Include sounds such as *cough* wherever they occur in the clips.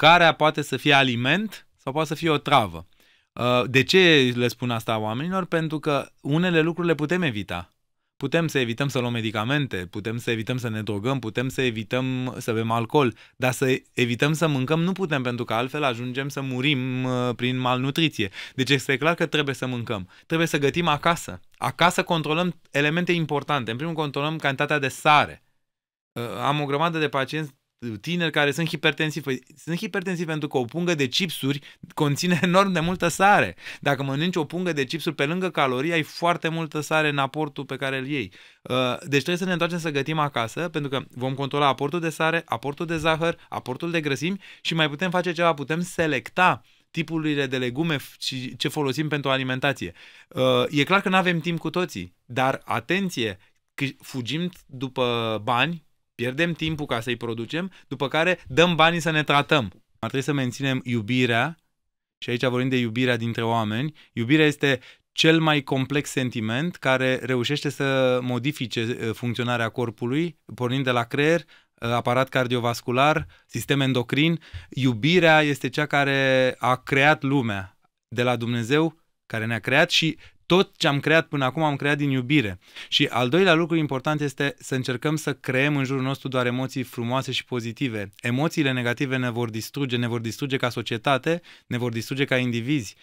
mâncarea poate să fie aliment sau poate să fie o travă. Uh, de ce le spun asta oamenilor? Pentru că unele lucruri le putem evita. Putem să evităm să luăm medicamente, putem să evităm să ne drogăm, putem să evităm să bem alcool, dar să evităm să mâncăm nu putem pentru că altfel ajungem să murim uh, prin malnutriție. Deci este clar că trebuie să mâncăm. Trebuie să gătim acasă. Acasă controlăm elemente importante. În primul rând controlăm cantitatea de sare. Uh, am o grămadă de pacienți tineri care sunt hipertensivi. Păi, sunt hipertensivi pentru că o pungă de chipsuri conține *laughs* enorm de multă sare. Dacă mănânci o pungă de chipsuri pe lângă calorii, ai foarte multă sare în aportul pe care îl iei. Uh, deci trebuie să ne întoarcem să gătim acasă, pentru că vom controla aportul de sare, aportul de zahăr, aportul de grăsimi și mai putem face ceva, putem selecta tipurile de legume și ce folosim pentru alimentație. Uh, e clar că nu avem timp cu toții, dar atenție, că fugim după bani, pierdem timpul ca să-i producem, după care dăm banii să ne tratăm. Ar trebui să menținem iubirea, și aici vorbim de iubirea dintre oameni. Iubirea este cel mai complex sentiment care reușește să modifice uh, funcționarea corpului, pornind de la creier, uh, aparat cardiovascular, sistem endocrin. Iubirea este cea care a creat lumea de la Dumnezeu, care ne-a creat și tot ce am creat până acum am creat din iubire. Și al doilea lucru important este să încercăm să creăm în jurul nostru doar emoții frumoase și pozitive. Emoțiile negative ne vor distruge, ne vor distruge ca societate, ne vor distruge ca indivizi.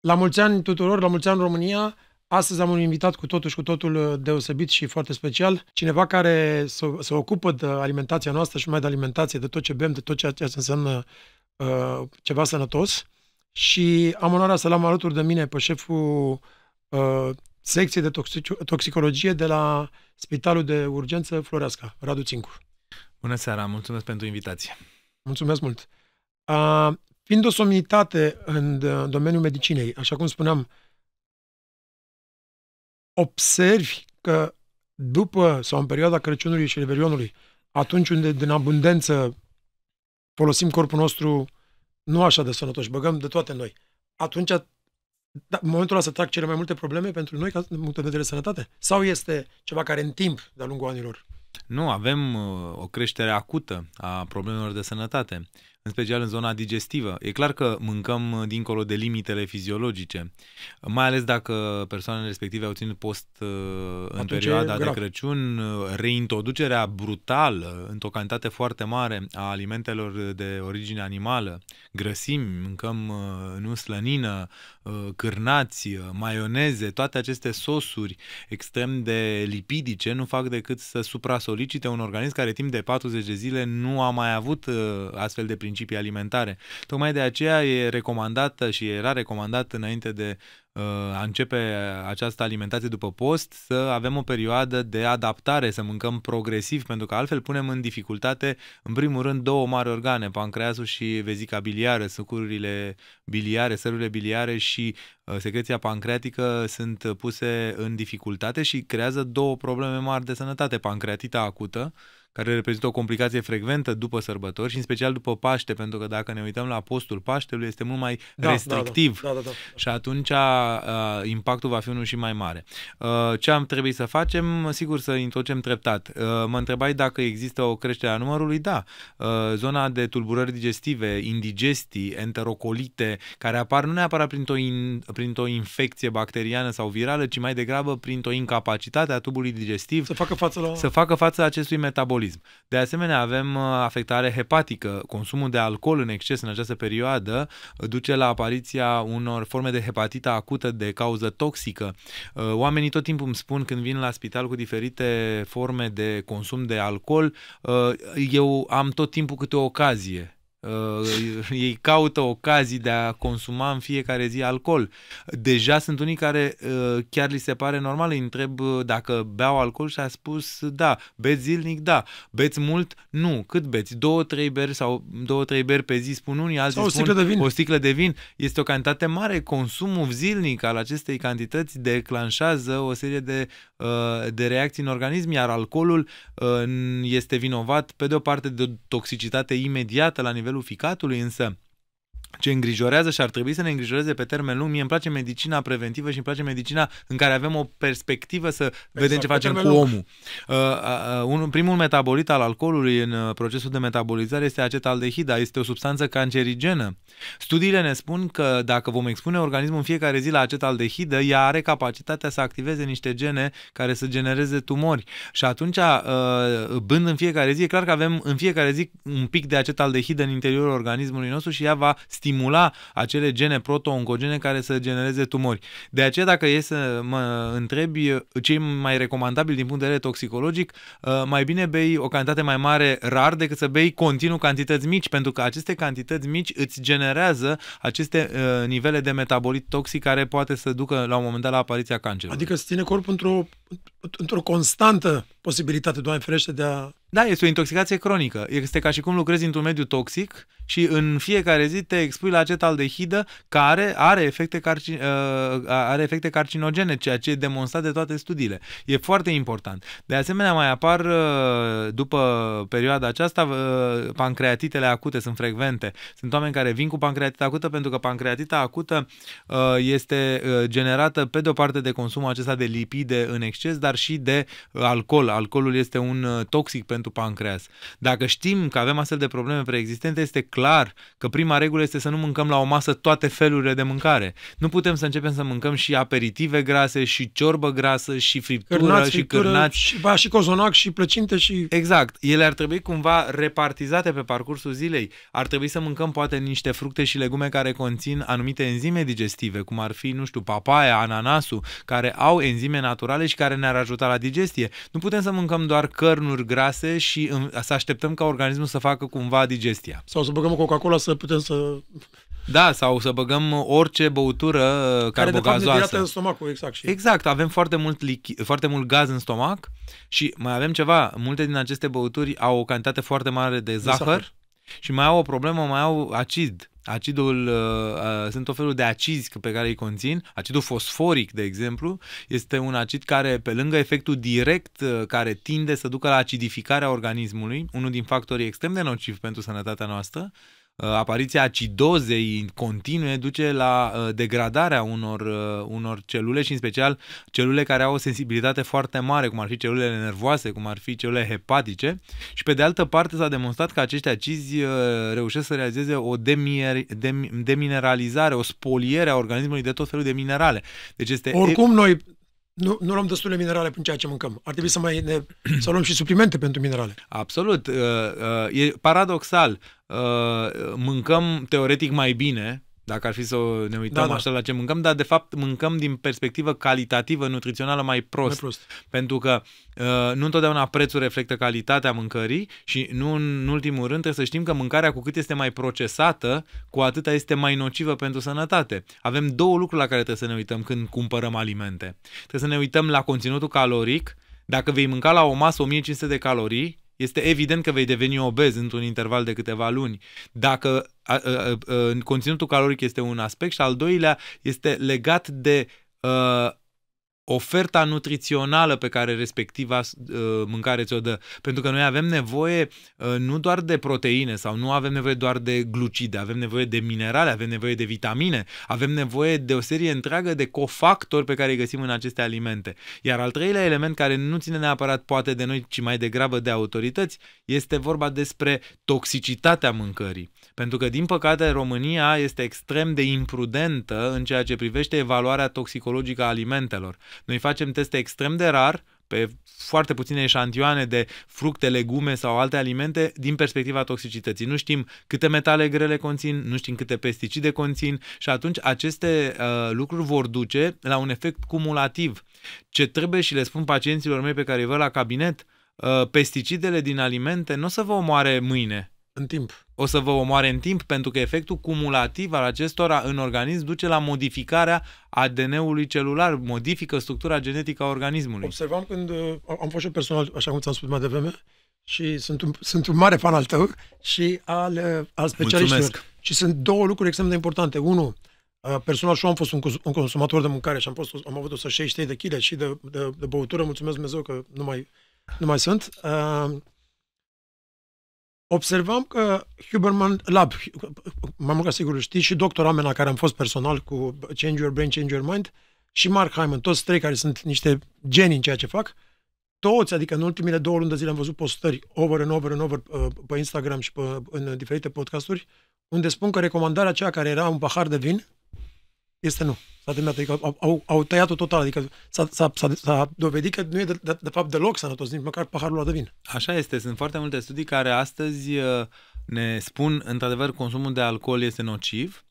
La mulți ani tuturor, la mulți ani România! Astăzi am un invitat cu totul și cu totul uh, deosebit și foarte special, cineva care se, se ocupă de alimentația noastră și mai de alimentație, de tot ce bem, de tot ceea ce înseamnă uh, ceva sănătos. Și am onoarea să l-am alături de mine pe șeful uh, secției de toxic- toxicologie de la Spitalul de Urgență Floreasca, Radu Țincu. Bună seara, mulțumesc pentru invitație. Mulțumesc mult. Uh, fiind o somnitate în domeniul medicinei, așa cum spuneam, observi că după sau în perioada Crăciunului și Revelionului, atunci unde din abundență folosim corpul nostru nu așa de sănătos, băgăm de toate noi, atunci da, în momentul ăla să trag cele mai multe probleme pentru noi, ca din punct de vedere sănătate? Sau este ceva care în timp, de-a lungul anilor? Nu, avem uh, o creștere acută a problemelor de sănătate în special în zona digestivă. E clar că mâncăm uh, dincolo de limitele fiziologice, mai ales dacă persoanele respective au ținut post uh, în Atunci perioada de Crăciun, uh, reintroducerea brutală, într-o cantitate foarte mare, a alimentelor de origine animală, grăsimi, mâncăm nu slănină, cârnați, maioneze, toate aceste sosuri extrem de lipidice nu fac decât să supra-solicite un organism care timp de 40 de zile nu a mai avut astfel de principii principii alimentare. Tocmai de aceea e recomandată și era recomandat înainte de uh, a începe această alimentație după post să avem o perioadă de adaptare, să mâncăm progresiv, pentru că altfel punem în dificultate, în primul rând, două mari organe, pancreasul și vezica biliară, sucurile biliare, sărurile biliare și uh, secreția pancreatică sunt puse în dificultate și creează două probleme mari de sănătate, pancreatita acută, care reprezintă o complicație frecventă după sărbători și în special după Paște, pentru că dacă ne uităm la postul Paștelui este mult mai da, restrictiv da, da. Da, da, da. și atunci uh, impactul va fi unul și mai mare. Uh, ce am trebuit să facem? Sigur să introducem treptat. Uh, mă întrebai dacă există o creștere a numărului? Da. Uh, zona de tulburări digestive, indigestii, enterocolite, care apar nu neapărat printr-o, in, printr-o infecție bacteriană sau virală, ci mai degrabă printr-o incapacitate a tubului digestiv. Să facă față la... Să facă față acestui metabolism alcoolism. De asemenea, avem uh, afectare hepatică. Consumul de alcool în exces în această perioadă uh, duce la apariția unor forme de hepatită acută de cauză toxică. Uh, oamenii tot timpul îmi spun când vin la spital cu diferite forme de consum de alcool, eu am tot timpul câte o ocazie uh, ei caută ocazii de a consuma în fiecare zi alcool. Deja sunt unii care uh, chiar li se pare normal, îi întreb uh, dacă beau alcool și a spus da. Beți zilnic? Da. Beți mult? Nu. Cât beți? Două, trei beri sau două, trei beri pe zi spun unii, alții sau spun o sticlă de vin. o sticlă de vin. Este o cantitate mare. Consumul zilnic al acestei cantități declanșează o serie de, uh, de reacții în organism, iar alcoolul uh, este vinovat pe de o parte de o toxicitate imediată la nivel nivelul ficatului, însă ce îngrijorează și ar trebui să ne îngrijoreze pe termen lung. Mie îmi place medicina preventivă și îmi place medicina în care avem o perspectivă să exact, vedem ce facem cu lung. omul. Uh, uh, un, primul metabolit al alcoolului în uh, procesul de metabolizare este acetaldehida. Este o substanță cancerigenă. Studiile ne spun că dacă vom expune organismul în fiecare zi la acetaldehidă, ea are capacitatea să activeze niște gene care să genereze tumori. Și atunci, uh, bând în fiecare zi, e clar că avem în fiecare zi un pic de acetaldehidă în interiorul organismului nostru și ea va stimula acele gene proto-oncogene care să genereze tumori. De aceea, dacă e să mă întrebi ce e mai recomandabil din punct de vedere toxicologic, uh, mai bine bei o cantitate mai mare rar decât să bei continuu cantități mici, pentru că aceste cantități mici îți generează aceste uh, nivele de metabolit toxic care poate să ducă la un moment dat la apariția cancerului. Adică să ține corpul într-o, într-o constantă posibilitate, Doamne ferește, de a da, este o intoxicație cronică. Este ca și cum lucrezi într-un mediu toxic și în fiecare zi te expui la acetaldehidă care are efecte, carci, uh, are efecte carcinogene, ceea ce e demonstrat de toate studiile. E foarte important. De asemenea, mai apar uh, după perioada aceasta uh, pancreatitele acute sunt frecvente. Sunt oameni care vin cu pancreatită acută pentru că pancreatita acută uh, este uh, generată pe de o parte de consumul acesta de lipide în exces, dar și de uh, alcool. Alcoolul este un uh, toxic pentru pentru pancreas. Dacă știm că avem astfel de probleme preexistente, este clar că prima regulă este să nu mâncăm la o masă toate felurile de mâncare. Nu putem să începem să mâncăm și aperitive grase, și ciorbă grasă, și friptură, cârnați, și cârnați. Și, ba, și cozonac, și plăcinte, și... Exact. Ele ar trebui cumva repartizate pe parcursul zilei. Ar trebui să mâncăm poate niște fructe și legume care conțin anumite enzime digestive, cum ar fi, nu știu, papaya, ananasul, care au enzime naturale și care ne-ar ajuta la digestie. Nu putem să mâncăm doar cărnuri grase și să așteptăm ca organismul să facă cumva digestia. Sau să băgăm Coca-Cola să putem să... Da, sau să băgăm orice băutură care carbogazoasă. în stomacul, exact. Și... Exact, avem foarte mult, lichi, foarte mult gaz în stomac și mai avem ceva, multe din aceste băuturi au o cantitate foarte mare de zahăr, de zahăr. și mai au o problemă, mai au acid. Acidul, uh, uh, sunt o felul de acizi pe care îi conțin. Acidul fosforic, de exemplu, este un acid care, pe lângă efectul direct uh, care tinde să ducă la acidificarea organismului, unul din factorii extrem de nocivi pentru sănătatea noastră, Uh, apariția acidozei continue duce la uh, degradarea unor, uh, unor celule și în special celule care au o sensibilitate foarte mare, cum ar fi celulele nervoase, cum ar fi celulele hepatice și pe de altă parte s-a demonstrat că acești acizi reușesc să realizeze o demineralizare, o spoliere a organismului de tot felul de minerale. Deci este Oricum noi nu, nu luăm destule minerale pentru ceea ce mâncăm. Ar trebui să mai ne, să luăm și suplimente pentru minerale. Absolut. E paradoxal. Mâncăm teoretic mai bine, dacă ar fi să ne uităm da, da. așa la ce mâncăm, dar de fapt mâncăm din perspectivă calitativă, nutrițională mai prost. Mai prost. Pentru că uh, nu întotdeauna prețul reflectă calitatea mâncării și nu în ultimul rând trebuie să știm că mâncarea cu cât este mai procesată, cu atâta este mai nocivă pentru sănătate. Avem două lucruri la care trebuie să ne uităm când cumpărăm alimente. Trebuie să ne uităm la conținutul caloric, dacă vei mânca la o masă 1500 de calorii, este evident că vei deveni obez într-un interval de câteva luni. Dacă a, a, a, conținutul caloric este un aspect și al doilea este legat de a, oferta nutrițională pe care respectiva uh, mâncare ți-o dă. Pentru că noi avem nevoie uh, nu doar de proteine sau nu avem nevoie doar de glucide, avem nevoie de minerale, avem nevoie de vitamine, avem nevoie de o serie întreagă de cofactori pe care îi găsim în aceste alimente. Iar al treilea element care nu ține neapărat poate de noi, ci mai degrabă de autorități, este vorba despre toxicitatea mâncării. Pentru că, din păcate, România este extrem de imprudentă în ceea ce privește evaluarea toxicologică a alimentelor. Noi facem teste extrem de rar, pe foarte puține eșantioane de fructe, legume sau alte alimente din perspectiva toxicității. Nu știm câte metale grele conțin, nu știm câte pesticide conțin și atunci aceste uh, lucruri vor duce la un efect cumulativ. Ce trebuie și le spun pacienților mei pe care îi văd la cabinet, uh, pesticidele din alimente nu o să vă omoare mâine. În timp o să vă omoare în timp pentru că efectul cumulativ al acestora în organism duce la modificarea ADN-ului celular, modifică structura genetică a organismului. Observam când uh, am fost și personal, așa cum ți-am spus mai devreme, și sunt un, sunt un mare fan al tău și al, uh, al specialiștilor. Mulțumesc. Și sunt două lucruri extrem de importante. Unu, uh, personal și eu am fost un, un consumator de mâncare și am, fost, am avut 163 de kg și de, de, de băutură, mulțumesc Dumnezeu că nu mai, nu mai sunt. Uh, observam că Huberman Lab, mai mult ca sigur știți, și doctor Amena, care am fost personal cu Change Your Brain, Change Your Mind, și Mark Hyman, toți trei care sunt niște genii în ceea ce fac, toți, adică în ultimele două luni de zile am văzut postări over and over and over uh, pe Instagram și pe, în diferite podcasturi, unde spun că recomandarea aceea care era un pahar de vin este nu. S-a terminat, adică au, au, au tăiat-o total, adică s-a, s-a, s-a, s-a dovedit că nu e de, de, de fapt deloc sănătos, nici măcar paharul ăla de vin. Așa este, sunt foarte multe studii care astăzi uh, ne spun, într-adevăr, consumul de alcool este nociv,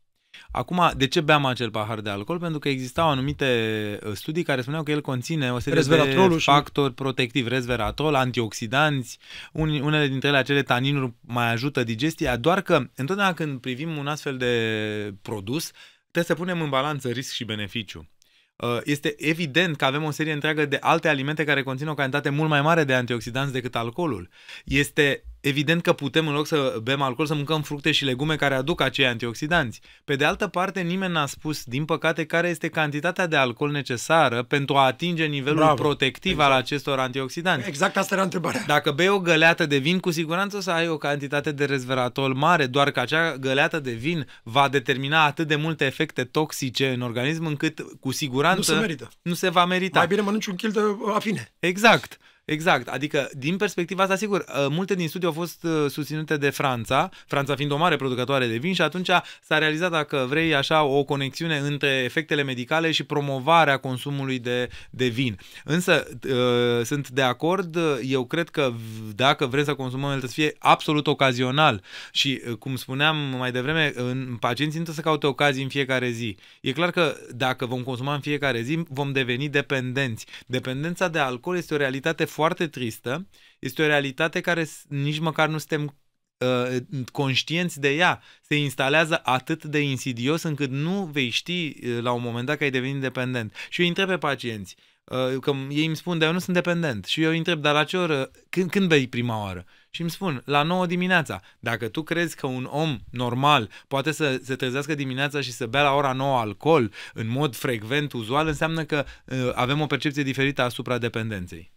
Acum, de ce beam acel pahar de alcool? Pentru că existau anumite uh, studii care spuneau că el conține o serie de factori și... protectivi, resveratrol, antioxidanți, unele dintre ele acele taninuri mai ajută digestia, doar că întotdeauna când privim un astfel de produs, trebuie să punem în balanță risc și beneficiu. Uh, este evident că avem o serie întreagă de alte alimente care conțin o cantitate mult mai mare de antioxidanți decât alcoolul. Este evident că putem, în loc să bem alcool, să mâncăm fructe și legume care aduc acei antioxidanți. Pe de altă parte, nimeni n-a spus, din păcate, care este cantitatea de alcool necesară pentru a atinge nivelul Bravo. protectiv exact. al acestor antioxidanți. Exact asta era întrebarea. Dacă bei o găleată de vin, cu siguranță o să ai o cantitate de resveratrol mare, doar că acea găleată de vin va determina atât de multe efecte toxice în organism încât, cu siguranță, nu se, merită. nu se va merita. Mai bine mănânci un kil de afine. Exact. Exact, adică din perspectiva asta, sigur, uh, multe din studii au fost uh, susținute de Franța, Franța fiind o mare producătoare de vin și atunci s-a realizat, dacă vrei, așa, o conexiune între efectele medicale și promovarea consumului de, de vin. Însă, uh, sunt de acord, eu cred că dacă vrem să consumăm, el trebuie să fie absolut ocazional și, cum spuneam mai devreme, în pacienții trebuie să caute ocazii în fiecare zi. E clar că dacă vom consuma în fiecare zi, vom deveni dependenți. Dependența de alcool este o realitate foarte tristă, este o realitate care nici măcar nu suntem uh, conștienți de ea. Se instalează atât de insidios încât nu vei ști uh, la un moment dat că ai devenit dependent. Și eu întreb pe pacienți, uh, că ei îmi spun, dar eu nu sunt dependent. Și eu îi întreb, dar la ce oră, când, când bei prima oară? Și îmi spun, la 9 dimineața. Dacă tu crezi că un om normal poate să se trezească dimineața și să bea la ora 9 alcool în mod frecvent, uzual, înseamnă că uh, avem o percepție diferită asupra dependenței.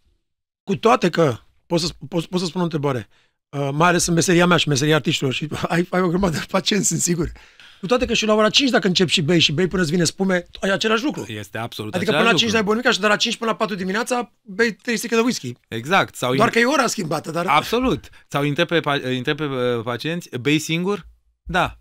Cu toate că, pot să, pot, pot să spun o întrebare, uh, mai ales în meseria mea și meseria artiștilor și *laughs* ai, ai o grămadă de pacienți, sunt sigur. Cu toate că și la ora 5 dacă încep și bei și bei până îți vine spume, ai același lucru. Este absolut Adică până la 5 ai bun și de la 5 până la 4 dimineața bei 3 sticle de whisky. Exact. Sau Doar că e ora schimbată. Dar... Absolut. Sau întreb pe, întreb pe uh, pacienți, bei singur? Da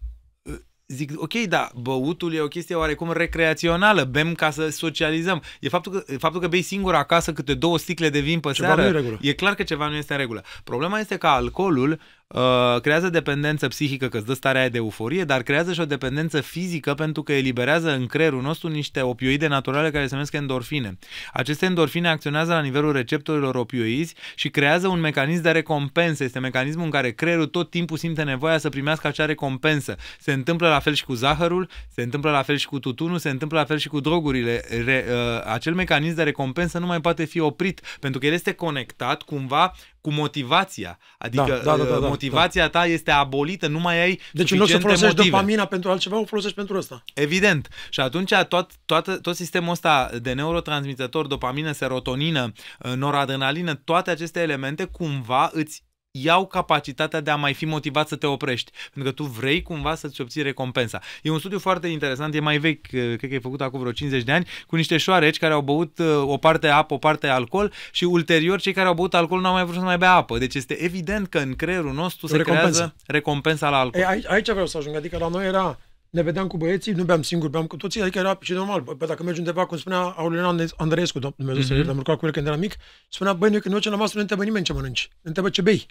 zic, ok, da, băutul e o chestie oarecum recreațională, bem ca să socializăm. E faptul că, faptul că bei singur acasă câte două sticle de vin pe ceva seară, e, e clar că ceva nu este în regulă. Problema este că alcoolul uh, creează dependență psihică, că îți dă starea de euforie, dar creează și o dependență fizică pentru că eliberează în creierul nostru niște opioide naturale care se numesc endorfine. Aceste endorfine acționează la nivelul receptorilor opioizi și creează un mecanism de recompensă. Este mecanismul în care creierul tot timpul simte nevoia să primească acea recompensă. Se întâmplă la fel și cu zahărul, se întâmplă la fel și cu tutunul, se întâmplă la fel și cu drogurile. Re, uh, acel mecanism de recompensă nu mai poate fi oprit pentru că el este conectat cumva cu motivația. Adică da, da, da, da, da, motivația ta este abolită, nu mai ai Deci nu să folosești motive. dopamina pentru altceva, o folosești pentru asta. Evident. Și atunci tot, tot, tot sistemul ăsta de neurotransmitător, dopamină, serotonină, noradrenalină, toate aceste elemente cumva îți iau capacitatea de a mai fi motivat să te oprești. Pentru că tu vrei cumva să-ți obții recompensa. E un studiu foarte interesant, e mai vechi, cred că e făcut acum vreo 50 de ani, cu niște șoareci care au băut uh, o parte apă, o parte alcool și ulterior cei care au băut alcool nu au mai vrut să mai bea apă. Deci este evident că în creierul nostru se recompensă. creează recompensa la alcool. Ei, aici, aici vreau să ajung, adică la noi era ne vedeam cu băieții, nu beam singur, beam cu toții, adică era și normal. Bă, dacă mergi undeva, cum spunea Aurelian Andreescu, Dumnezeu mm-hmm. să am lucrat cu el când era mic, spunea, băi, noi când ne ducem la masă nu întrebă nimeni ce mănânci, ne întrebă ce bei.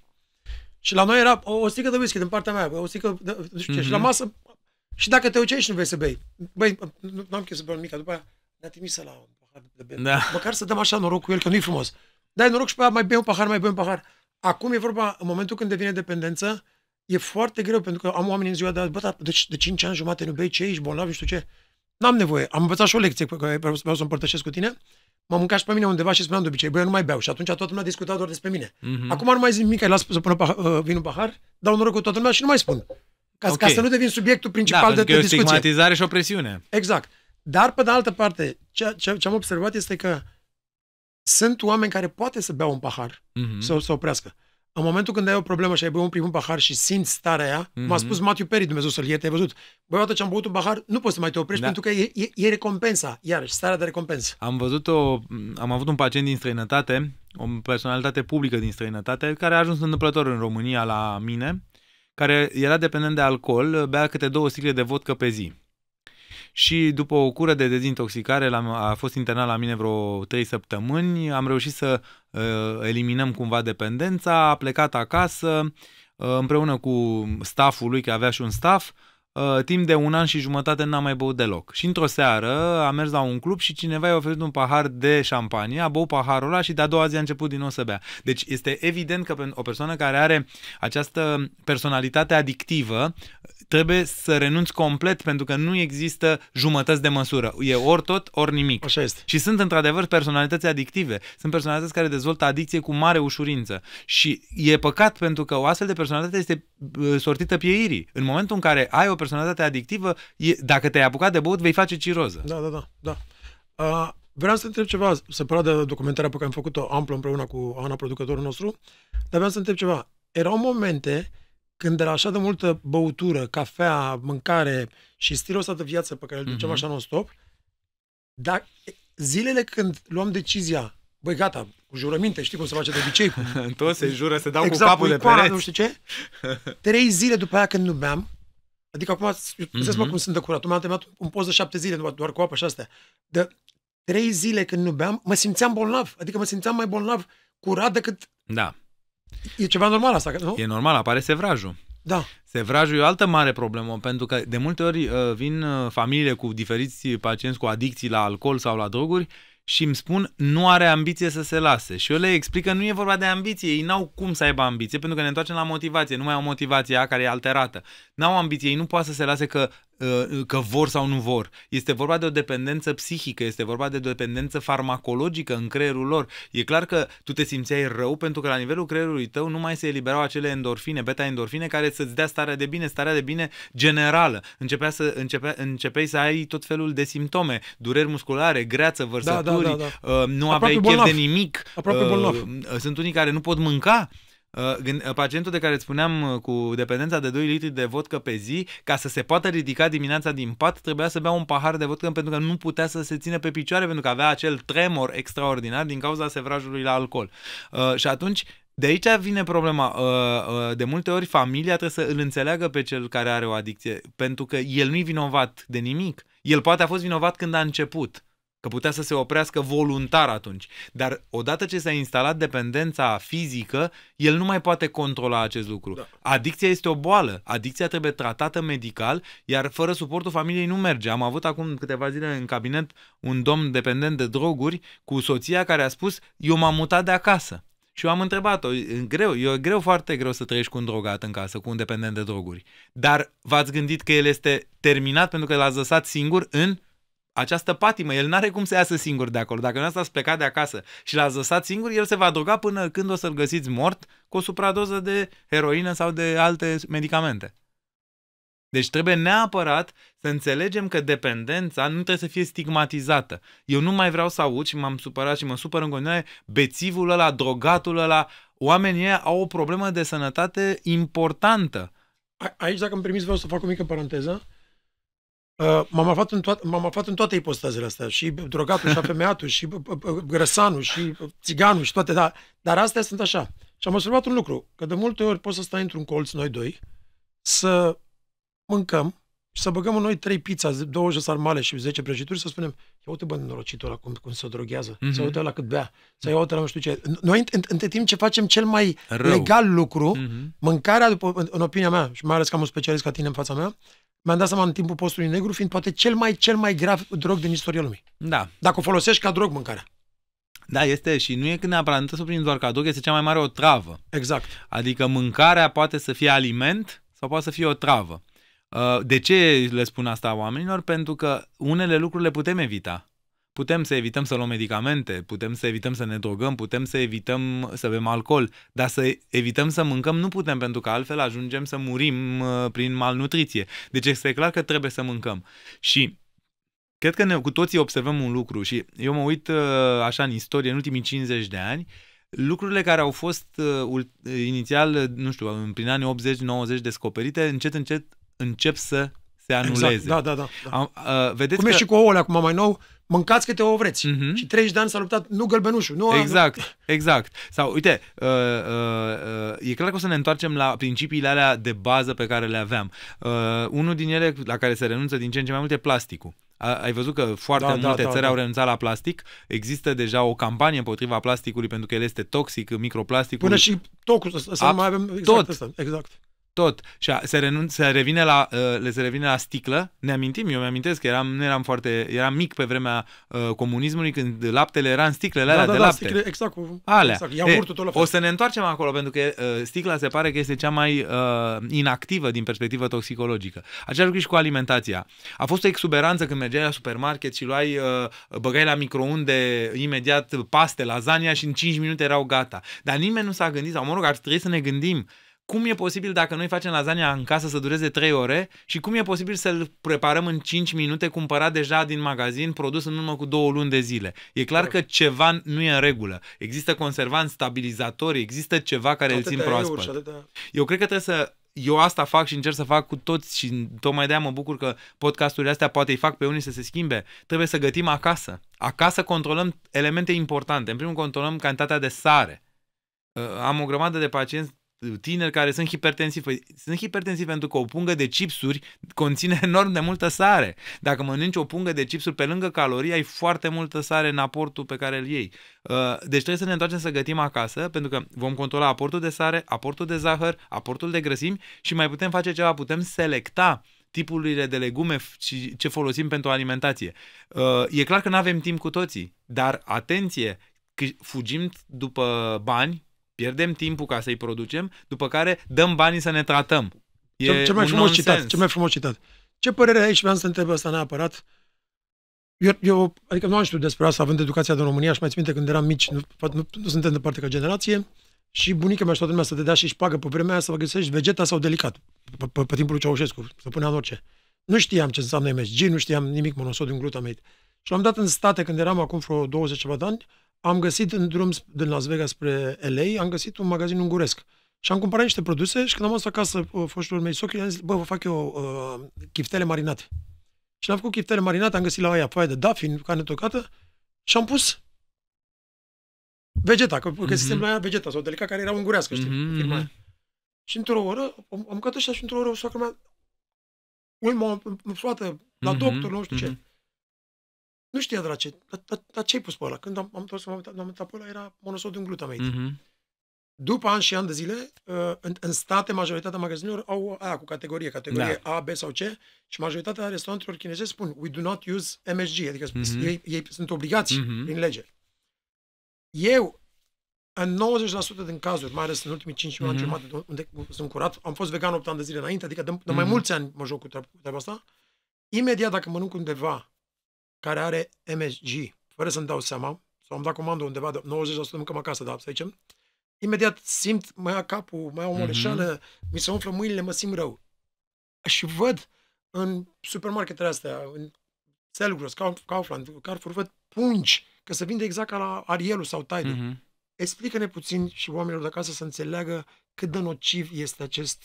Și la noi era o, o sticlă de whisky din partea mea, o sticlă de, nu știu ce. Mm-hmm. Și la mhm. masă, și dacă te ucești, nu vei să bei. Băi, nu, nu am chef să beau nimic, după aia ne-a trimis la un pahar de bere. Da. Măcar să dăm așa noroc cu el, că nu-i frumos. Dai noroc și pe aia mai bei un pahar, mai bei un pahar. Acum e vorba, în momentul când devine dependență, e foarte greu, pentru că am oameni în ziua de azi, bă, dar de, de 5 ani jumate nu bei ce ești bolnav, nu știu ce. N-am nevoie. Am învățat și o lecție pe care vreau să o împărtășesc cu tine m-am mâncat și pe mine undeva și spuneam de obicei, băi, eu nu mai beau. Și atunci toată lumea discutat doar despre mine. Mm-hmm. Acum nu mai zic nimic, las să pună pah- uh, vinul pahar, dau noroc cu toată lumea și nu mai spun. Ca, okay. ca să nu devin subiectul principal da, de, de discuție. o stigmatizare și o presiune. Exact. Dar, pe de altă parte, ce, ce, ce am observat este că sunt oameni care poate să bea un pahar, mm-hmm. să, să oprească. În momentul când ai o problemă și ai băut un primul pahar și simți starea aia, mm-hmm. m-a spus Matthew Perry, Dumnezeu să-l ierte, ai văzut. Băi, odată ce am băut un pahar, nu poți să mai te oprești da. pentru că e, e, e recompensa, iarăși, starea de recompensă. Am văzut o, am avut un pacient din străinătate, o personalitate publică din străinătate, care a ajuns întâmplător în România la mine, care era dependent de alcool, bea câte două sticle de vodcă pe zi și după o cură de dezintoxicare a fost internat la mine vreo 3 săptămâni, am reușit să uh, eliminăm cumva dependența, a plecat acasă uh, împreună cu stafful lui, că avea și un staff, Uh, timp de un an și jumătate n-am mai băut deloc. Și într-o seară am mers la un club și cineva i-a oferit un pahar de șampanie, a băut paharul ăla și de-a doua zi a început din nou să bea. Deci este evident că o persoană care are această personalitate adictivă trebuie să renunți complet pentru că nu există jumătăți de măsură. E ori tot, ori nimic. Așa este. Și sunt într-adevăr personalități adictive. Sunt personalități care dezvoltă adicție cu mare ușurință. Și e păcat pentru că o astfel de personalitate este uh, sortită pieirii. În momentul în care ai o personalitate adictivă, e, dacă te-ai apucat de băut, vei face ciroză. Da, da, da. da. Uh, vreau să întreb ceva, separat de documentarea pe care am făcut-o amplă împreună cu Ana, producătorul nostru, dar vreau să întreb ceva. Erau momente când era așa de multă băutură, cafea, mâncare și stilul ăsta de viață pe care îl duceam mm-hmm. așa non-stop, dar zilele când luam decizia, băi gata, cu jurăminte, știi cum se face de obicei. Cu... *laughs* Toți se jură, se dau exact, cu capul de pereți. nu știu ce. Trei zile după aia când nu beam, adică acum, mm-hmm. mă cum sunt de curat, am terminat un post de șapte zile, doar, doar cu apă și astea. De trei zile când nu beam, mă simțeam bolnav, adică mă simțeam mai bolnav curat decât da. E ceva normal asta, nu? E normal, apare sevrajul. Da. Sevrajul e o altă mare problemă, pentru că de multe ori uh, vin uh, familiile cu diferiți pacienți cu adicții la alcool sau la droguri și îmi spun nu are ambiție să se lase. Și eu le explic că nu e vorba de ambiție, ei n-au cum să aibă ambiție, pentru că ne întoarcem la motivație, nu mai au motivația care e alterată. N-au ambiție, ei nu poate să se lase că Uh, că vor sau nu vor. Este vorba de o dependență psihică, este vorba de o dependență farmacologică în creierul lor. E clar că tu te simțeai rău pentru că la nivelul creierului tău nu mai se eliberau acele endorfine, beta-endorfine care să-ți dea starea de bine, starea de bine generală. Începea să, începea, începeai să ai tot felul de simptome, dureri musculare, greață, vărsături, da, da, da, da. Uh, nu Aproape aveai bolnav. chef de nimic. Aproape bolnav. Uh, sunt unii care nu pot mânca Uh, uh, pacientul de care îți spuneam uh, cu dependența de 2 litri de vodcă pe zi, ca să se poată ridica dimineața din pat, trebuia să bea un pahar de vodcă pentru că nu putea să se țină pe picioare, pentru că avea acel tremor extraordinar din cauza sevrajului la alcool. Și atunci de aici vine problema. De multe ori familia trebuie să îl înțeleagă pe cel care are o adicție, pentru că el nu-i vinovat de nimic. El poate a fost vinovat când a început că putea să se oprească voluntar atunci. Dar odată ce s-a instalat dependența fizică, el nu mai poate controla acest lucru. Da. Adicția este o boală. Adicția trebuie tratată medical, iar fără suportul familiei nu merge. Am avut acum câteva zile în cabinet un domn dependent de droguri cu soția care a spus, eu m-am mutat de acasă. Și eu am întrebat-o, greu, e greu, foarte greu să trăiești cu un drogat în casă, cu un dependent de droguri. Dar v-ați gândit că el este terminat pentru că l-ați lăsat singur în această patimă. El n-are cum să iasă singur de acolo. Dacă nu ați plecat de acasă și l-ați lăsat singur, el se va droga până când o să-l găsiți mort cu o supradoză de heroină sau de alte medicamente. Deci trebuie neapărat să înțelegem că dependența nu trebuie să fie stigmatizată. Eu nu mai vreau să aud și m-am supărat și mă supăr în continuare bețivul ăla, drogatul ăla. Oamenii au o problemă de sănătate importantă. Aici, dacă îmi permis, vreau să fac o mică paranteză. Uh, m-am, aflat în toate, m-am aflat în toate ipostazele astea, și drogatul, și afemeatul, și grăsanul, și țiganul, și toate, dar, dar astea sunt așa. Și am observat un lucru, că de multe ori poți să stai într-un colț, noi doi, să mâncăm și să băgăm în noi trei pizza, 20 sarmale și 10 prăjituri să spunem, ia uite bă, norocitul ăla cum, cum se droghează, mm-hmm. să uite la cât bea, să ia uite la nu știu ce. Noi, între timp ce facem cel mai Rău. legal lucru, mm-hmm. mâncarea, după, în, în opinia mea, și mai ales că am un specialist ca tine în fața mea, mi-am dat seama în timpul postului negru, fiind poate cel mai, cel mai grav drog din istoria lumii. Da. Dacă o folosești ca drog mâncarea. Da, este și nu e când neapărat nu să doar ca drog, este cea mai mare o travă. Exact. Adică mâncarea poate să fie aliment sau poate să fie o travă. Uh, de ce le spun asta oamenilor? Pentru că unele lucruri le putem evita. Putem să evităm să luăm medicamente, putem să evităm să ne drogăm, putem să evităm să bem alcool, dar să evităm să mâncăm nu putem, pentru că altfel ajungem să murim uh, prin malnutriție. Deci este clar că trebuie să mâncăm. Și cred că ne, cu toții observăm un lucru și eu mă uit uh, așa în istorie, în ultimii 50 de ani, lucrurile care au fost uh, inițial, uh, nu știu, prin anii 80-90 descoperite, încet, încet încep să se anuleze. Exact, da, da, da. da. Am, uh, vedeți Cum că... e și cu ouăle acum mai nou, mâncați câte ouă vreți. Mhm. Și 30 de ani s-a luptat, nu gălbenușul. Nu, Exact, exact. Sau, uite, uh, uh, uh, e clar că o să ne întoarcem la principiile alea de bază pe care le aveam. Uh, unul din ele la care se renunță din ce în ce mai mult e plasticul. A, ai văzut că foarte Da, da, multe da, țări da. au renunțat la plastic. Există deja o campanie împotriva plasticului pentru că el este toxic, microplasticul. Până și tocul să, să Ab- nu mai avem exact tot. Asta. Exact. Tot. Și a, se, renunț, se, revine la, uh, le se revine la sticlă. Ne amintim, eu mi-amintesc că eram, nu eram foarte, eram mic pe vremea uh, comunismului când laptele era în sticlele alea da, de da, lapte. sticle, exact. Cu, Alea. Exact, iaurtul tot la fel. o să ne întoarcem acolo, pentru că uh, sticla se pare că este cea mai uh, inactivă din perspectivă toxicologică. Același lucru și cu alimentația. A fost o exuberanță când mergeai la supermarket și luai, uh, băgai la microunde imediat paste, lasagna și în 5 minute erau gata. Dar nimeni nu s-a gândit, sau mă rog, ar trebui să ne gândim cum e posibil dacă noi facem lasagna în casă să dureze 3 ore și cum e posibil să-l preparăm în 5 minute cumpărat deja din magazin, produs în urmă cu două luni de zile. E clar că ceva nu e în regulă. Există conservanți, stabilizatori, există ceva care îl țin Atâtea euri proaspăt. și atâtea... Eu cred că trebuie să eu asta fac și încerc să fac cu toți și tocmai de-aia mă bucur că podcasturile astea poate îi fac pe unii să se schimbe. Trebuie să gătim acasă. Acasă controlăm elemente importante. În primul rând controlăm cantitatea de sare. Uh, Am o grămadă de pacienți tineri care sunt hipertensivi. Păi, sunt hipertensivi pentru că o pungă de chipsuri conține *laughs* enorm de multă sare. Dacă mănânci o pungă de chipsuri pe lângă calorii, ai foarte multă sare în aportul pe care îl iei. Uh, Deci trebuie să ne întoarcem să gătim acasă, pentru că vom controla aportul de sare, aportul de zahăr, aportul de grăsimi și mai putem face ceva, putem selecta tipurile de legume f- și ce folosim pentru alimentație. Uh, E clar că nu avem timp cu toții, dar atenție, că fugim după bani, pierdem timpul ca să-i producem, după care dăm banii să ne tratăm. E Cel, cel mai un frumos nonsens. citat, cel mai frumos citat. Ce părere ai și vreau să te întreb asta neapărat? Eu, eu, adică nu am știut despre asta, având educația din România și mai țin minte când eram mici, nu, nu, nu suntem departe ca generație, și bunica mea și toată lumea să te dea și șpagă pe vremea aia să vă găsești vegeta sau delicat, pe, pe, pe timpul lui Ceaușescu, să punea în orice. Nu știam ce înseamnă MSG, nu știam nimic monosodium glutamate. Și l-am dat în state când eram acum vreo 20 ceva de ani, am găsit în drum sp- din Las Vegas spre LA, am găsit un magazin unguresc. Și am cumpărat niște produse și când am ajuns acasă uh, foștilor mei socri, am zis, bă, vă fac eu uh, chiftele marinate. Și le-am făcut chiftele marinate, am găsit la aia foaie de dafin, carne tocată și am pus vegeta, că Mhm. găsisem la aia vegeta sau delicat care era ungurească, știi, Mhm, firma mhm. aia. Și într-o oră, am, am mâncat ăștia și într-o oră soacră mea, ulmă, îmfloată, la Mhm, doctor, nu știu ce. Mhm. Nu știa de la ce, dar, dar, dar ce ai pus pe ăla? Când am, am întors, m-am uitat, m-am uitat pe ăla, era monosodium glutamate. Mhm. După ani și ani de zile, uh, în, în state, majoritatea magazinelor au aia cu categorie, categorie A, B sau C și majoritatea restaurantelor chineze spun we do not use MSG, adică Mhm. mm-hmm. ei, ei sunt obligați Mhm. mm-hmm. prin lege. Eu, în 90% din cazuri, mai ales în ultimii 5 ani Mhm. jumate de unde sunt curat, am fost vegan 8 ani de zile înainte, adică de, de mai Mhm. mulți ani mă joc cu treaba, cu treaba asta, imediat dacă mănânc undeva care are MSG, fără să-mi dau seama, sau am dat comandă undeva de 90% mâncăm acasă, da, să zicem, imediat simt, mă ia capul, mă ia o moleșeală, mm-hmm. mi se umflă mâinile, mă simt rău. Și văd în supermarketele astea, în Selgros, Kauf- Kaufland, Carrefour, văd pungi, că se vinde exact ca la Arielul sau Tide. Mm-hmm. Mhm. Explică-ne puțin și oamenilor de acasă să înțeleagă cât de nociv este acest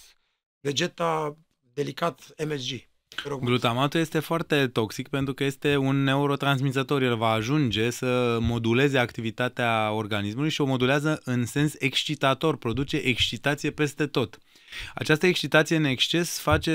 vegeta delicat MSG. Te rog, mult. Glutamatul este foarte toxic pentru că este un neurotransmisător. El va ajunge să moduleze activitatea organismului și o modulează în sens excitator, produce excitație peste tot. Această excitație în exces face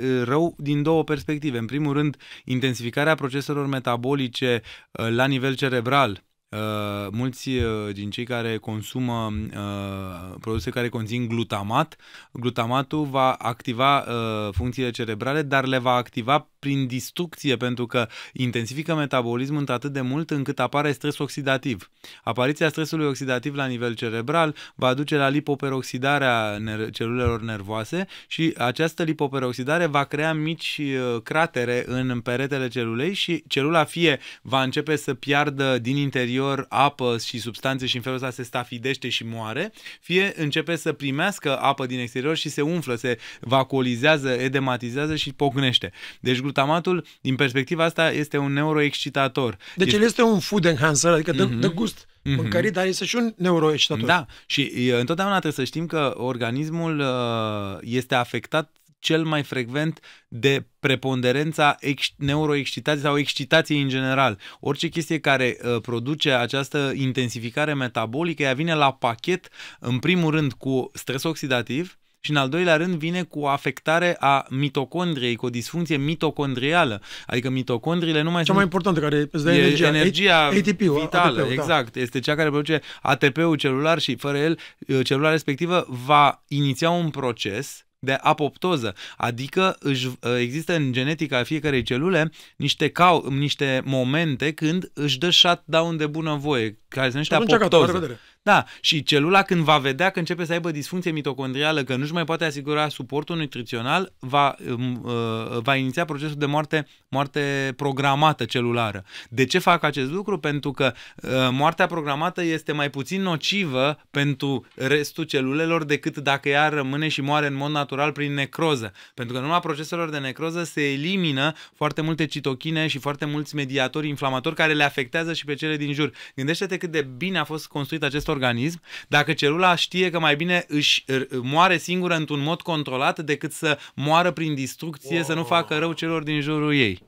uh, rău din două perspective. În primul rând, intensificarea proceselor metabolice uh, la nivel cerebral. Uh, mulți uh, din cei care consumă uh, produse care conțin glutamat, glutamatul va activa uh, funcțiile cerebrale, dar le va activa prin distrucție, pentru că intensifică metabolismul într-atât de mult încât apare stres oxidativ. Apariția stresului oxidativ la nivel cerebral va duce la lipoperoxidarea ner- celulelor nervoase și această lipoperoxidare va crea mici uh, cratere în peretele celulei și celula fie va începe să piardă din interior apă și substanțe și în felul ăsta se stafidește și moare, fie începe să primească apă din exterior și se umflă, se vacuolizează, edematizează și pocnește. Deci glutamatul, din perspectiva asta, este un neuroexcitator. Deci el este un food enhancer, adică dă, Mhm. dă gust mm-hmm. mâncării, dar este și un neuroexcitator. Da, și uh, întotdeauna trebuie să știm că organismul uh, este afectat cel mai frecvent de preponderența ex- neuroexcitației sau excitației în general. Orice chestie care uh, produce această intensificare metabolică, ea vine la pachet, în primul rând, cu stres oxidativ, și în al doilea rând vine cu o afectare a mitocondriei, cu o disfuncție mitocondrială. Adică mitocondriile nu mai Cea sunt... mai importantă care îți dă energia. energia ATP-ul, vitală, ATP-ul, da. exact. Este cea care produce ATP-ul celular și fără el, uh, celula respectivă va iniția un proces de apoptoză, adică își, uh, există în genetica fiecarei celule niște, cau, niște momente când își dă shutdown de bunăvoie, care se numește Atunci, gata, la apoptoză. revedere. Da, și celula când va vedea că începe să aibă disfuncție mitocondrială, că nu-și mai poate asigura suportul nutrițional, va, um, uh, va iniția procesul de moarte, moarte programată celulară. De ce fac acest lucru? Pentru că uh, moartea programată este mai puțin nocivă pentru restul celulelor decât dacă ea rămâne și moare în mod natural prin necroză. Pentru că în urma proceselor de necroză se elimină foarte multe citochine și foarte mulți mediatori inflamatori care le afectează și pe cele din jur. Gândește-te cât de bine a fost construit acest organism dacă celula știe că mai bine își r- moare singură într-un mod controlat decât să moară prin distrucție, să nu facă rău celor din jurul ei.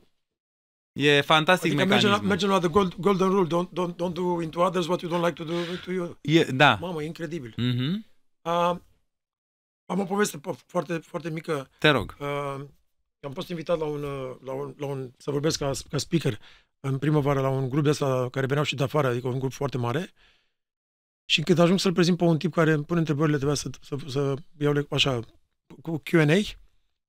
E fantastic Adică mergem la, mecanismul. mergem la the gold, golden rule, don't, don't, don't do into others what you don't like to do to you. E, da. Mamă, e incredibil. Mhm. Uh, am o poveste po- foarte, foarte mică. Te rog. Uh, am fost invitat la un, uh, la un, la un, să vorbesc ca, ca speaker în primăvară la un grup de ăsta care veneau și de afară, adică un grup foarte mare. Și când ajung să-l prezint pe un tip care îmi pune întrebările, trebuia să, să, să iau le- așa cu Q&A,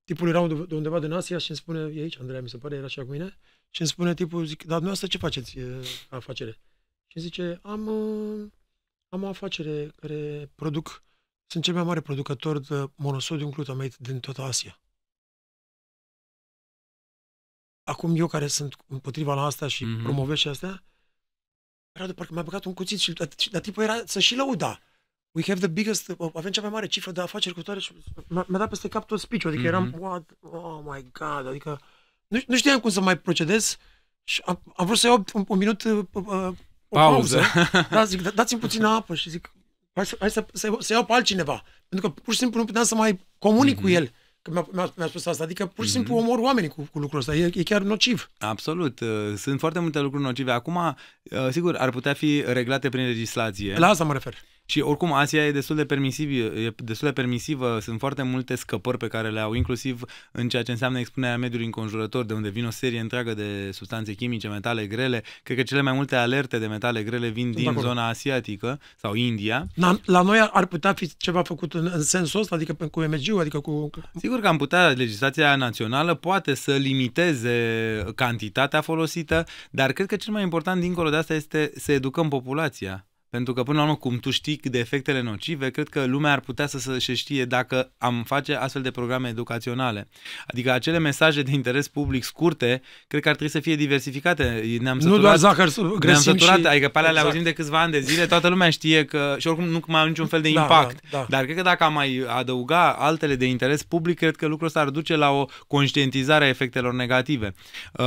tipul era unde- de undeva din Asia și îmi spune, e aici, Andreea, mi se pare, era așa cu mine, și îmi spune tipul, zic, dar dumneavoastră ce faceți e, ca afacere? Și îmi zice, am, uh, am o afacere care produc, sunt cel mai mare producător de monosodium glutamate din toată Asia. Acum eu care sunt împotriva la asta și Mhm. mm-hmm. promovez și astea, era de parcă mi-a băgat un cuțit și dar, dar tipul era să și lăuda. We have the biggest, avem cea mai mare cifră de afaceri cu toate și mi-a, mi-a dat peste cap tot speech adică Mhm. eram, what, oh my god, adică nu, nu știam cum să mai procedez și am, am vrut să iau un, un minut uh, uh, o Pauză. pauză. *laughs* Da, zic, "Da- dați-mi puțină apă și zic, hai să, hai să, să, să iau pe altcineva. Pentru că pur și simplu nu puteam să mai comunic Mhm. cu el. Că mi-a, mi-a, mi-a spus asta. Adică pur și simplu omor oamenii cu, cu lucrul ăsta. E, e chiar nociv. Absolut. Uh, Sunt foarte multe lucruri nocive. Acum, uh, sigur, ar putea fi reglate prin legislație. La asta mă refer. Și oricum Asia e destul de permisiv, e destul de permisivă, sunt foarte multe scăpări pe care le au, inclusiv în ceea ce înseamnă expunerea mediului înconjurător, de unde vin o serie întreagă de substanțe chimice, metale grele. Cred că cele mai multe alerte de metale grele vin din acolo. zona asiatică sau India. La, la noi ar, ar putea fi ceva făcut în, în sensul ăsta, adică pe- cu MG-ul, adică cu... Sigur că am putea, legislația națională poate să limiteze cantitatea folosită, dar cred că cel mai important dincolo de asta este să educăm populația. Pentru că, până la urmă, cum tu știi de efectele nocive, cred că lumea ar putea să se să știe dacă am face astfel de programe educaționale. Adică acele mesaje de interes public scurte, cred că ar trebui să fie diversificate. Ne-am Nu săturat, doar zahăr ne-am grăsim săturat, și... adică pe alea le Exact. auzim de câțiva ani de zile, toată lumea știe că, și oricum nu mai au niciun fel de Da, impact. da, da. Dar cred că dacă am mai adăuga altele de interes public, cred că lucrul ăsta ar duce la o conștientizare a efectelor negative. Uh,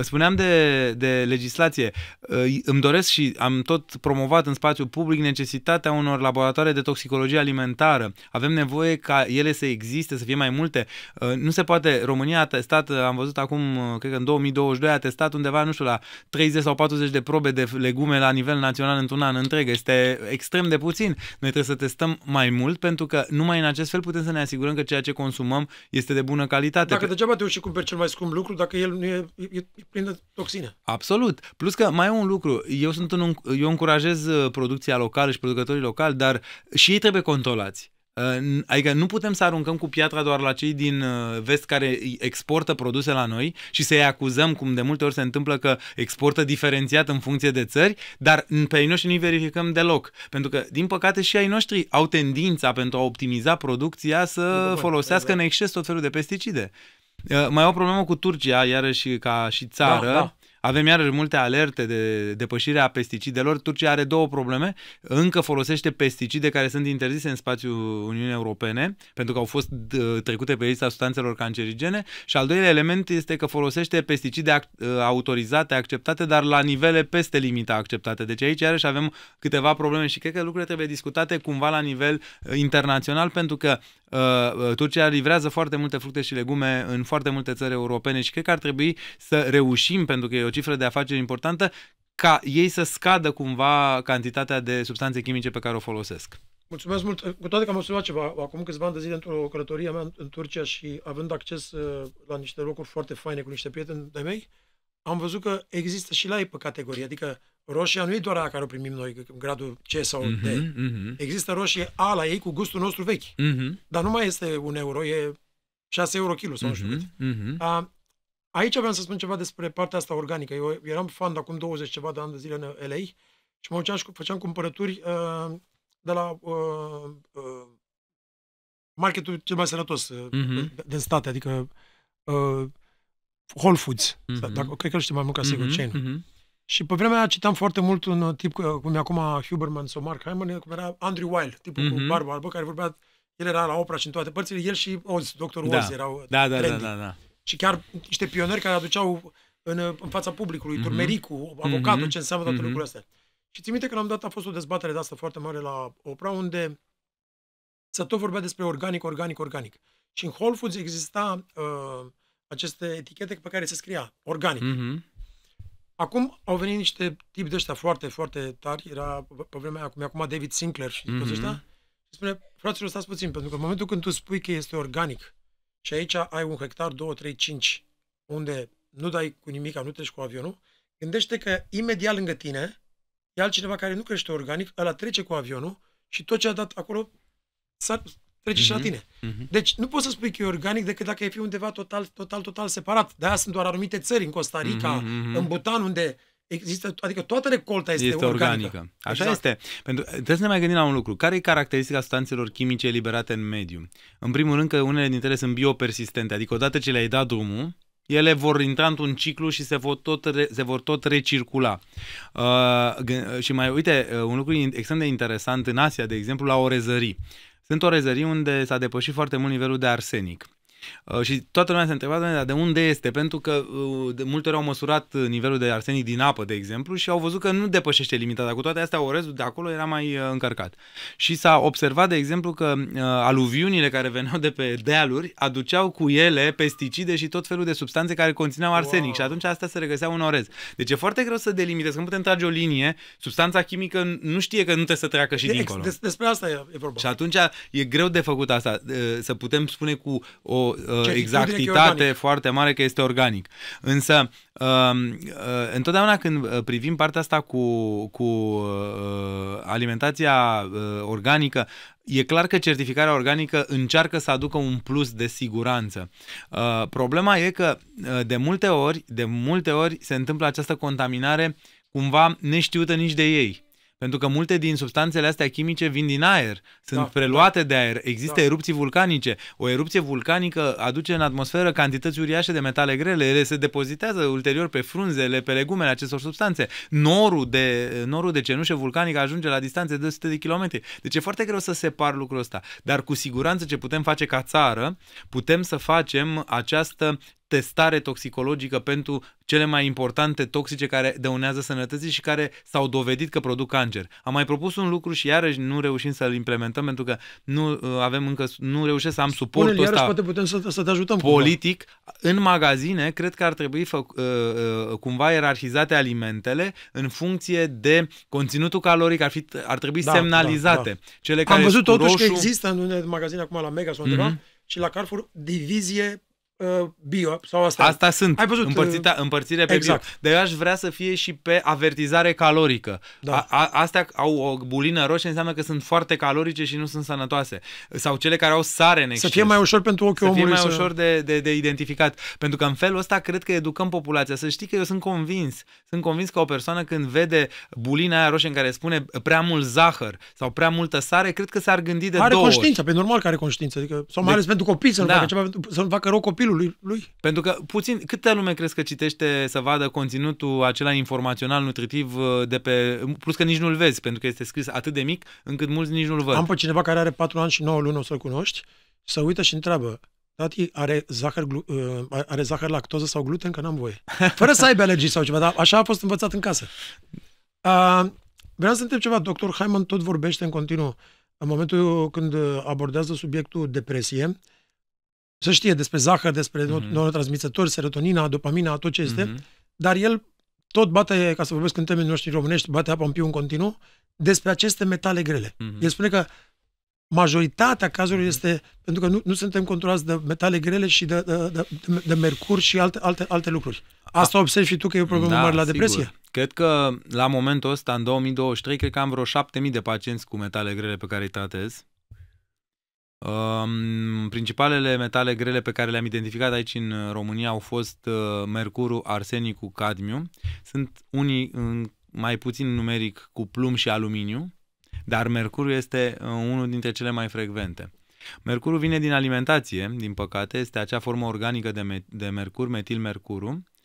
spuneam de, de legislație. Uh, îmi doresc și am tot promovat în spațiu public necesitatea unor laboratoare de toxicologie alimentară. Avem nevoie ca ele să existe, să fie mai multe. Uh, nu se poate, România a testat, am văzut acum, uh, cred că în 2022 a testat undeva, nu știu, la 30 sau 40 de probe de legume la nivel național într-un an întreg. Este extrem de puțin. Noi trebuie să testăm mai mult pentru că numai în acest fel putem să ne asigurăm că ceea ce consumăm este de bună calitate. Dacă degeaba te duci și cumperi cel mai scump lucru, dacă el nu e, e, e plin de toxine. Absolut. Plus că mai e un lucru. Eu, sunt un, eu încurajez uh, producția locală și producătorii locali, dar și ei trebuie controlați. Uh, Adică nu putem să aruncăm cu piatra doar la cei din uh, vest care exportă produse la noi și să-i acuzăm, cum de multe ori se întâmplă că exportă diferențiat în funcție de țări, dar pe ei noștri nu-i verificăm deloc. Pentru că, din păcate, și ai noștri au tendința pentru a optimiza producția să bun, folosească exact. în exces tot felul de pesticide. Uh, Mai e o problemă cu Turcia, iarăși ca și țară. Da, da. Avem iarăși multe alerte de depășire a pesticidelor. Turcia are două probleme. Încă folosește pesticide care sunt interzise în spațiul Uniunii Europene, pentru că au fost trecute pe lista substanțelor cancerigene. Și al doilea element este că folosește pesticide autorizate, acceptate, dar la nivele peste limita acceptate. Deci aici iarăși avem câteva probleme și cred că lucrurile trebuie discutate cumva la nivel internațional, pentru că uh, Turcia livrează foarte multe fructe și legume în foarte multe țări europene și cred că ar trebui să reușim, pentru că e o cifră de afaceri importantă, ca ei să scadă cumva cantitatea de substanțe chimice pe care o folosesc. Mulțumesc mult. Cu toate că am observat ceva, acum câțiva ani de zile într-o călătorie mea în Turcia și având acces uh, la niște locuri foarte faine cu niște prieteni de mei, am văzut că există și la ei pe categorie. Adică roșia nu e doar aia care o primim noi, gradul C sau D. Mm-hmm, mm-hmm. Există roșie A la ei cu gustul nostru vechi. Mm-hmm. Dar nu mai este un euro, e 6 euro kilo sau mm-hmm, nu știu cât. Mm-hmm. A, aici aveam să spun ceva despre partea asta organică. Eu eram fan de acum 20 ceva de ani de zile în LA și mă duceam și făceam cumpărături uh, de la uh, uh, marketul cel mai sănătos mm-hmm. din state, adică uh, Whole Foods. Mm-hmm. Dacă, cred că îl știi mai mult ca sigur, mm-hmm. chain. Mm-hmm. Și pe vremea aia citam foarte mult un tip cum e acum Huberman sau Mark Hyman, cum era Andrew Weil, tipul mm-hmm. cu mhm. barba albă, care vorbea, el era la opera și în toate părțile, el și Oz, doctorul da. Oz erau da, da, da, da, da. Și chiar niște pioneri care aduceau în, în fața publicului, mm-hmm. turmericul, avocatul, mm-hmm. ce înseamnă toate mm-hmm. lucrurile astea. Și țin minte că la un dat a fost o dezbatere de asta foarte mare la opera, unde să tot vorbea despre organic, organic, organic. Și în Whole Foods exista uh, aceste etichete pe care se scria organic. Mm-hmm. Acum au venit niște tipi de ăștia foarte, foarte tari. Era pe vremea aia, cum e acum David Sinclair și mm-hmm. toți ăștia. Și spune, fraților, stați puțin, pentru că în momentul când tu spui că este organic și aici ai un hectar, 2, 3, 5, unde nu dai cu nimic, nu treci cu avionul, gândește că imediat lângă tine e altcineva care nu crește organic, ăla trece cu avionul și tot ce a dat acolo trece mm-hmm. și la mhm. tine. Mm-hmm. Deci nu poți să spui că e organic decât dacă ai fi undeva total, total, total separat. De-aia sunt doar anumite țări, în Costa Rica, mm-hmm. în Bhutan, unde există, adică toată recolta este, este organică. organică. Așa exact. este. Pentru, trebuie să ne mai gândim la un lucru. Care e caracteristica substanțelor chimice eliberate în mediu? În primul rând că unele dintre ele sunt biopersistente, adică odată ce le-ai dat drumul, ele vor intra într-un ciclu și se vor tot, re, se vor tot recircula. Uh, și mai uite, uh, un lucru extrem de interesant în Asia, de exemplu, la orezării. Sunt orezării unde s-a depășit foarte mult nivelul de arsenic. Uh, și toată lumea se întreba de unde este, pentru că uh, de multe ori au măsurat nivelul de arsenic din apă, de exemplu, și au văzut că nu depășește limita, dar cu toate astea orezul de acolo era mai uh, încărcat. Și s-a observat, de exemplu, că aluviunile care veneau de pe dealuri aduceau cu ele pesticide și tot felul de substanțe care conțineau arsenic wow. și atunci asta se regăsea în orez. Deci e foarte greu să delimitezi, că nu putem trage o linie, substanța chimică nu știe că nu trebuie să treacă și de, dincolo. despre asta e, e vorba. Și atunci e greu de făcut asta, să putem spune cu o uh, exactitate foarte mare că este organic. Însă, uh, uh, întotdeauna când uh, privim partea asta cu, cu uh, alimentația uh, organică, e clar că certificarea organică încearcă să aducă un plus de siguranță. Uh, problema e că uh, de multe ori, de multe ori se întâmplă această contaminare cumva neștiută nici de ei. Pentru că multe din substanțele astea chimice vin din aer, sunt da, preluate da, de aer, există da. erupții vulcanice. O erupție vulcanică aduce în atmosferă cantități uriașe de metale grele, ele se depozitează ulterior pe frunzele, pe legumele acestor substanțe. Norul de, norul de cenușă vulcanică ajunge la distanțe de 100 de kilometri. Deci e foarte greu să separ lucrul ăsta. Dar cu siguranță ce putem face ca țară, putem să facem această testare toxicologică pentru cele mai importante toxice care dăunează sănătății și care s-au dovedit că produc cancer. Am mai propus un lucru și iarăși nu reușim să-l implementăm pentru că nu uh, avem încă, nu reușesc să am suportul Spune, ăsta poate putem să, să te ajutăm politic. Cumva. În magazine, cred că ar trebui fă, uh, uh, cumva ierarhizate alimentele în funcție de conținutul caloric, ar, fi, ar trebui da, semnalizate. Da, da. Cele care Am văzut totuși roșu... că există în unele magazine acum la Mega sau undeva mm-hmm. și la Carrefour divizie uh, bio sau asta. Asta sunt. Ai văzut? Împărțita, uh, împărțire pe exact. bio. Dar eu aș vrea să fie și pe avertizare calorică. Da. A, a, astea au o bulină roșie, înseamnă că sunt foarte calorice și nu sunt sănătoase. Sau cele care au sare în exces. Să fie mai ușor pentru ochiul omului. Să fie mai să... ușor de, de, de identificat. Pentru că în felul ăsta cred că educăm populația. Să știi că eu sunt convins. Sunt convins că o persoană când vede bulina aia roșie în care spune prea mult zahăr sau prea multă sare, cred că s-ar gândi de are două conștiință, ori. pe normal că are conștiință. Adică, sau mai ales pentru copii, să nu, da. facă ceva, să nu facă rău copilul stilul lui. Pentru că puțin, câtă lume crezi că citește să vadă conținutul acela informațional, nutritiv uh, de pe... Plus că nici nu-l vezi, pentru că este scris atât de mic, încât mulți nici nu-l văd. Am pe cineva care are 4 ani și 9 luni, o să-l cunoști, să uită și întreabă, tati, are zahăr, glu- uh, are zahăr lactoză sau gluten, că n-am voie. *laughs* Fără să aibă alergii sau ceva, dar așa a fost învățat în casă. Uh, vreau să întreb ceva, doctor Hyman tot vorbește în continuu în momentul când abordează subiectul depresie, să știe despre zahăr, despre mm-hmm. neurotransmițători, serotonina, dopamina, tot ce este, mm-hmm. dar el tot bate, ca să vorbesc în termenii noștri românești, bate apa în piu în continuu, despre aceste metale grele. Mm-hmm. El spune că majoritatea cazurilor mm-hmm. este pentru că nu, nu suntem controlați de metale grele și de, de, de, de mercur și alte, alte, alte lucruri. Asta observi și tu că e o problemă da, mare la sigur. depresie? Cred că la momentul ăsta, în 2023, cred că am vreo 7000 de pacienți cu metale grele pe care îi tratez. Um, principalele metale grele pe care le-am identificat aici în România au fost uh, mercurul, arsenicul, cadmiu. Sunt unii în, mai puțin numeric cu plumb și aluminiu, dar mercurul este uh, unul dintre cele mai frecvente. Mercurul vine din alimentație, din păcate, este acea formă organică de, me- de mercur, metilmercurul, Uh,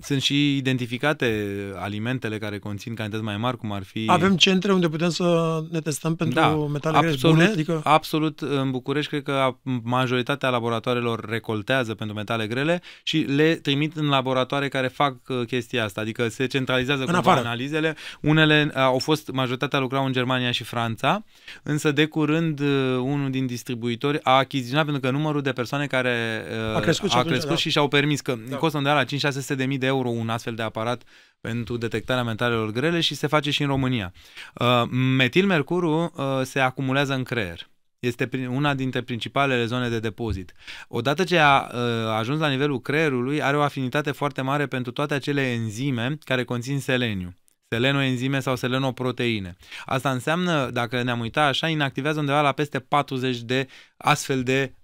sunt și identificate alimentele care conțin cantități mai mari, cum ar fi... Avem centre unde putem să ne testăm pentru da, metale absolut, bune? Adică... Absolut. În București, cred că majoritatea laboratoarelor recoltează pentru metale grele și le trimit în laboratoare care fac uh, chestia asta. Adică se centralizează cu analizele. Unele uh, au fost, majoritatea lucrau în Germania și Franța, însă de curând uh, unul din distribuitori a achiziționat pentru că numărul de persoane care a crescut, a crescut da. și și-au permis că da. costă undeva la 5-600 de mii de euro un astfel de aparat pentru detectarea metalelor grele și se face și în România. Uh, metilmercurul uh, se acumulează în creier. Este una dintre principalele zone de depozit. Odată ce a uh, ajuns la nivelul creierului, are o afinitate foarte mare pentru toate acele enzime care conțin seleniu selenoenzime sau selenoproteine. Asta înseamnă, dacă ne-am uitat așa, inactivează undeva la peste 40 de astfel de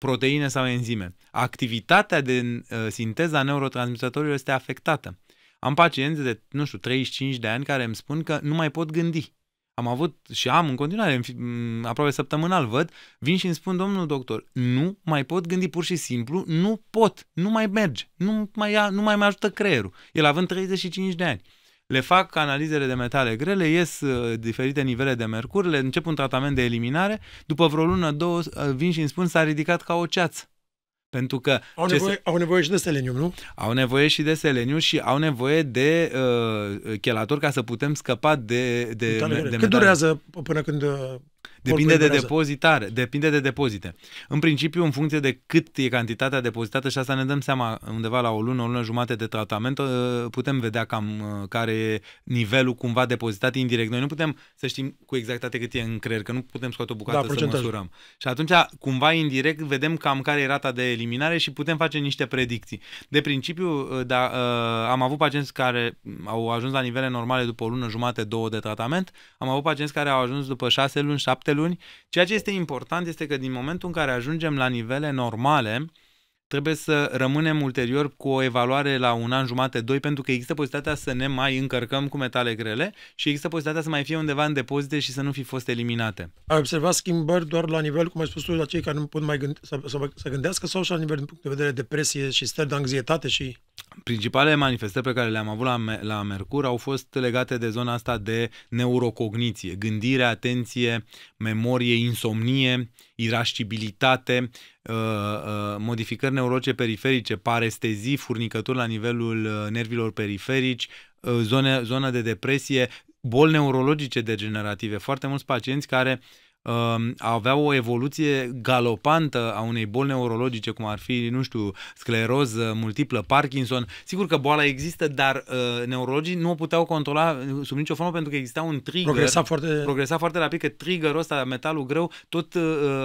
proteine sau enzime. Activitatea de uh, sinteză a neurotransmisătorilor este afectată. Am pacienți de, nu știu, 35 de ani care îmi spun că nu mai pot gândi. Am avut și am în continuare, în, aproape săptămânal văd, vin și îmi spun, domnul doctor, nu mai pot gândi pur și simplu, nu pot, nu mai merge, nu mai, ia, nu mai mă ajută creierul. El având 35 de ani le fac analizele de metale grele, ies uh, diferite nivele de mercur, le încep un tratament de eliminare, după vreo lună, două, uh, vin și îmi spun s-a ridicat ca o ceață. Pentru că au nevoie, se... au nevoie și de selenium, nu? Au nevoie și de selenium și au nevoie de uh, chelator ca să putem scăpa de, de, de metale. Cât durează până când uh, Depinde de depozitare, depinde de depozite. În principiu, în funcție de cât e cantitatea depozitată și asta ne dăm seama undeva la o lună, o lună jumate de tratament, uh, putem vedea cam uh, care e nivelul cumva depozitat indirect. Noi nu putem să știm cu exactitate cât e în creier, că nu putem scoate o bucată da, să măsurăm. Și atunci, cumva indirect, vedem cam care e rata de eliminare și putem face niște predicții. De principiu, uh, da, am avut pacienți care au ajuns la nivele normale după o lună jumate, două de tratament, am avut pacienți care au ajuns după șase luni, șapte șapte luni. Ceea ce este important este că din momentul în care ajungem la nivele normale, trebuie să rămânem ulterior cu o evaluare la un an jumate, doi, pentru că există posibilitatea să ne mai încărcăm cu metale grele și există posibilitatea să mai fie undeva în depozite și să nu fi fost eliminate. Ai observat schimbări doar la nivel, cum ai spus tu, la cei care nu pot mai gândi, să, să, să gândească sau și la nivel din punct de vedere depresie și stări de anxietate și... Principalele manifestări pe care le-am avut la, la Mercur au fost legate de zona asta de neurocogniție, gândire, atenție, memorie, insomnie, irascibilitate, uh, uh, modificări neurologice periferice, parestezii, furnicături la nivelul uh, nervilor periferici, zone, zonă de depresie, boli neurologice degenerative. Foarte mulți pacienți care uh, uh, avea o evoluție galopantă a unei boli neurologice, cum ar fi, nu știu, scleroză multiplă, Parkinson. Sigur că boala există, dar uh, neurologii nu o puteau controla sub nicio formă pentru că exista un trigger. Progresa foarte... Progresa foarte rapid, că triggerul ăsta, metalul greu, tot uh,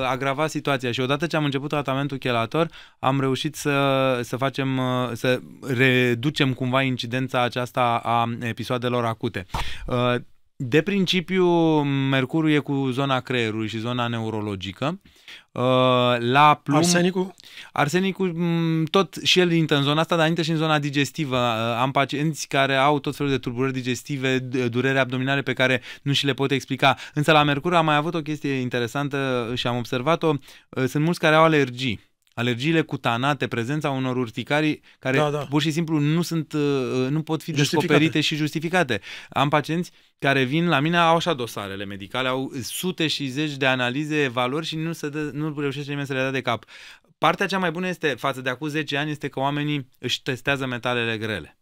agrava situația. Și odată ce am început tratamentul chelator, am reușit să, să facem, uh, să reducem cumva incidența aceasta a episoadelor acute. Uh, de principiu, Mercurul e cu zona creierului și zona neurologică. Uh, la plumb, arsenicul? Arsenicul, mm, tot și el intră în zona asta, dar intră și în zona digestivă. Uh, am pacienți care au tot felul de tulburări digestive, durere abdominale pe care nu și le pot explica. Însă la Mercur am mai avut o chestie interesantă și am observat-o. Uh, sunt mulți care au alergii Alergiile cutanate, prezența unor urticarii care Da, da. pur și simplu nu sunt, uh, nu pot fi Justificate. descoperite și justificate. Am pacienți care vin la mine, au așa dosarele medicale, au sute și zeci de analize, valori și nu, se dă, nu reușește nimeni să le dea de cap. Partea cea mai bună este, față de acum 10 ani, este că oamenii își testează metalele grele.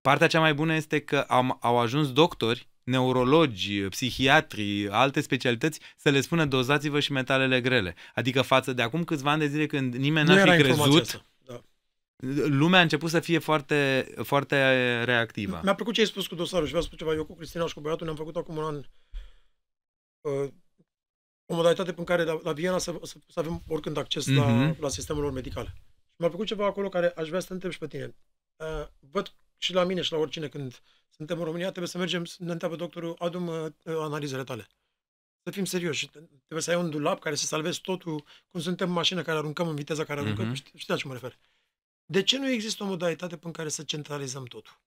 Partea cea mai bună este că am, au ajuns doctori, neurologi, psihiatri, alte specialități să le spună dozați-vă și metalele grele. Adică față de acum câțiva ani de zile când nimeni Nu n-ar era fi informația crezut, asta. Da. lumea a început să fie foarte, foarte reactivă. Mi-a plăcut ce ai spus cu dosarul și vreau să spun ceva. Eu cu Cristina și cu băiatul ne-am făcut acum un an uh, o modalitate prin care la, la Viena să, să, să avem oricând acces mm-hmm. la, Mhm. la sistemul lor medical. Și mi-a plăcut ceva acolo care aș vrea să te întreb și pe tine. Uh, văd și la mine și la oricine când suntem în România, trebuie să mergem, să ne întreabă doctorul, adu-mi uh, analizele tale. Să fim serioși. Trebuie să ai un dulap care să salvezi totul, cum suntem în mașină care aruncăm în viteza care aruncăm. Mhm. Mm-hmm. Știi, știi la ce mă refer. De ce nu există o modalitate prin care să centralizăm totul?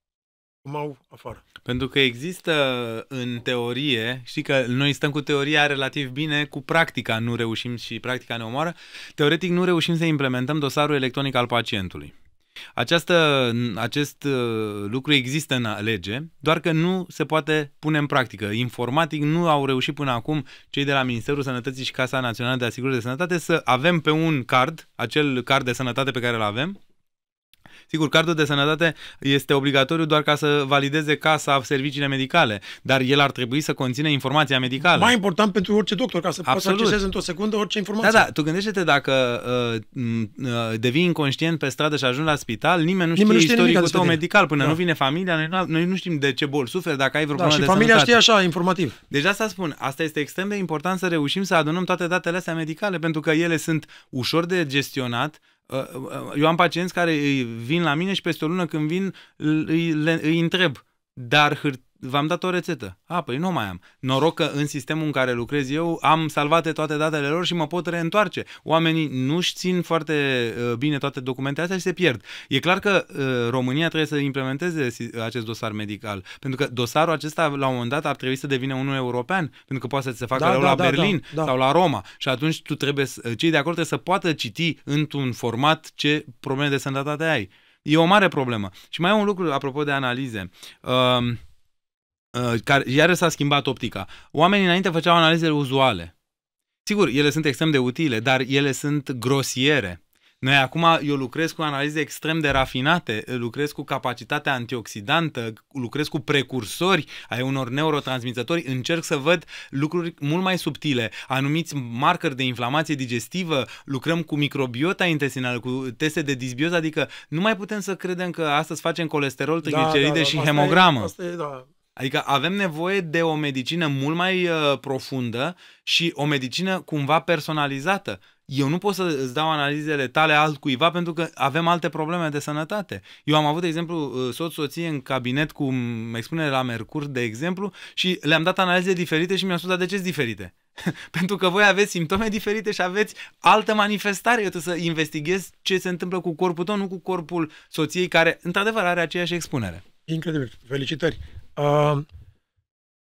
Cum au afară. Pentru că există în teorie, știi că noi stăm cu teoria relativ bine, cu practica nu reușim și practica ne omoară, teoretic nu reușim să implementăm dosarul electronic al pacientului. Această, acest uh, lucru există în lege, doar că nu se poate pune în practică. Informatic nu au reușit până acum cei de la Ministerul Sănătății și Casa Națională de Asigurări de Sănătate să avem pe un card, acel card de sănătate pe care îl avem, Sigur, cardul de sănătate este obligatoriu doar ca să valideze casa serviciile medicale, dar el ar trebui să conțină informația medicală. Mai important pentru orice doctor, ca să poți să Absolut. accesezi într-o secundă orice informație. Da, da, tu gândește-te dacă uh, m, uh, devii inconștient pe stradă și ajungi la spital, nimeni nu știe, Nimeni nu știe nimic istoricul despre tău tine. medical până Da. nu vine familia, noi, nu- noi nu știm de ce boli suferi, dacă ai vreo da problemă și de familia sănătate. știe așa, informativ. Deci asta spun, asta este extrem de important să reușim să adunăm toate datele astea medicale, pentru că ele sunt ușor de gestionat. Uh, uh, Eu am pacienți care îi vin la mine și peste o lună când vin îi, le, îi întreb, dar hârt- v-am dat o rețetă. A, păi nu mai am. Noroc că în sistemul în care lucrez eu am salvate toate datele lor și mă pot reîntoarce. Oamenii nu-și țin foarte uh, bine toate documentele astea și se pierd. E clar că uh, România trebuie să implementeze si- acest dosar medical, pentru că dosarul acesta la un moment dat ar trebui să devină unul european, pentru că poate să se facă Da, da, da, la da, Berlin da, da. sau la Roma și atunci tu trebuie să, cei de acolo trebuie să poată citi într-un format ce probleme de sănătate ai. E o mare problemă. Și mai e un lucru apropo de analize. Uh, uh, care iară s-a schimbat optica. Oamenii înainte făceau analizele uzuale. Sigur, ele sunt extrem de utile, dar ele sunt grosiere. Noi acum, eu lucrez cu analize extrem de rafinate, lucrez cu capacitatea antioxidantă, lucrez cu precursori ai unor neurotransmițători, încerc să văd lucruri mult mai subtile, anumiți marcări de inflamație digestivă, lucrăm cu microbiota intestinală, cu teste de disbioză, adică nu mai putem să credem că astăzi facem colesterol, trigliceride și Da, asta hemogramă. E, asta e, da. Adică avem nevoie de o medicină mult mai uh, profundă și o medicină cumva personalizată. Eu nu pot să îți dau analizele tale altcuiva pentru că avem alte probleme de sănătate. Eu am avut, de exemplu, uh, soț-soție în cabinet cu m, expunere la mercur, de exemplu, și le-am dat analize diferite și mi-au spus, dar de ce sunt diferite? *laughs* pentru că voi aveți simptome diferite și aveți altă manifestare. Eu trebuie să investighez ce se întâmplă cu corpul tău, nu cu corpul soției care, într-adevăr, are aceeași expunere. Incredibil. Felicitări. Uh,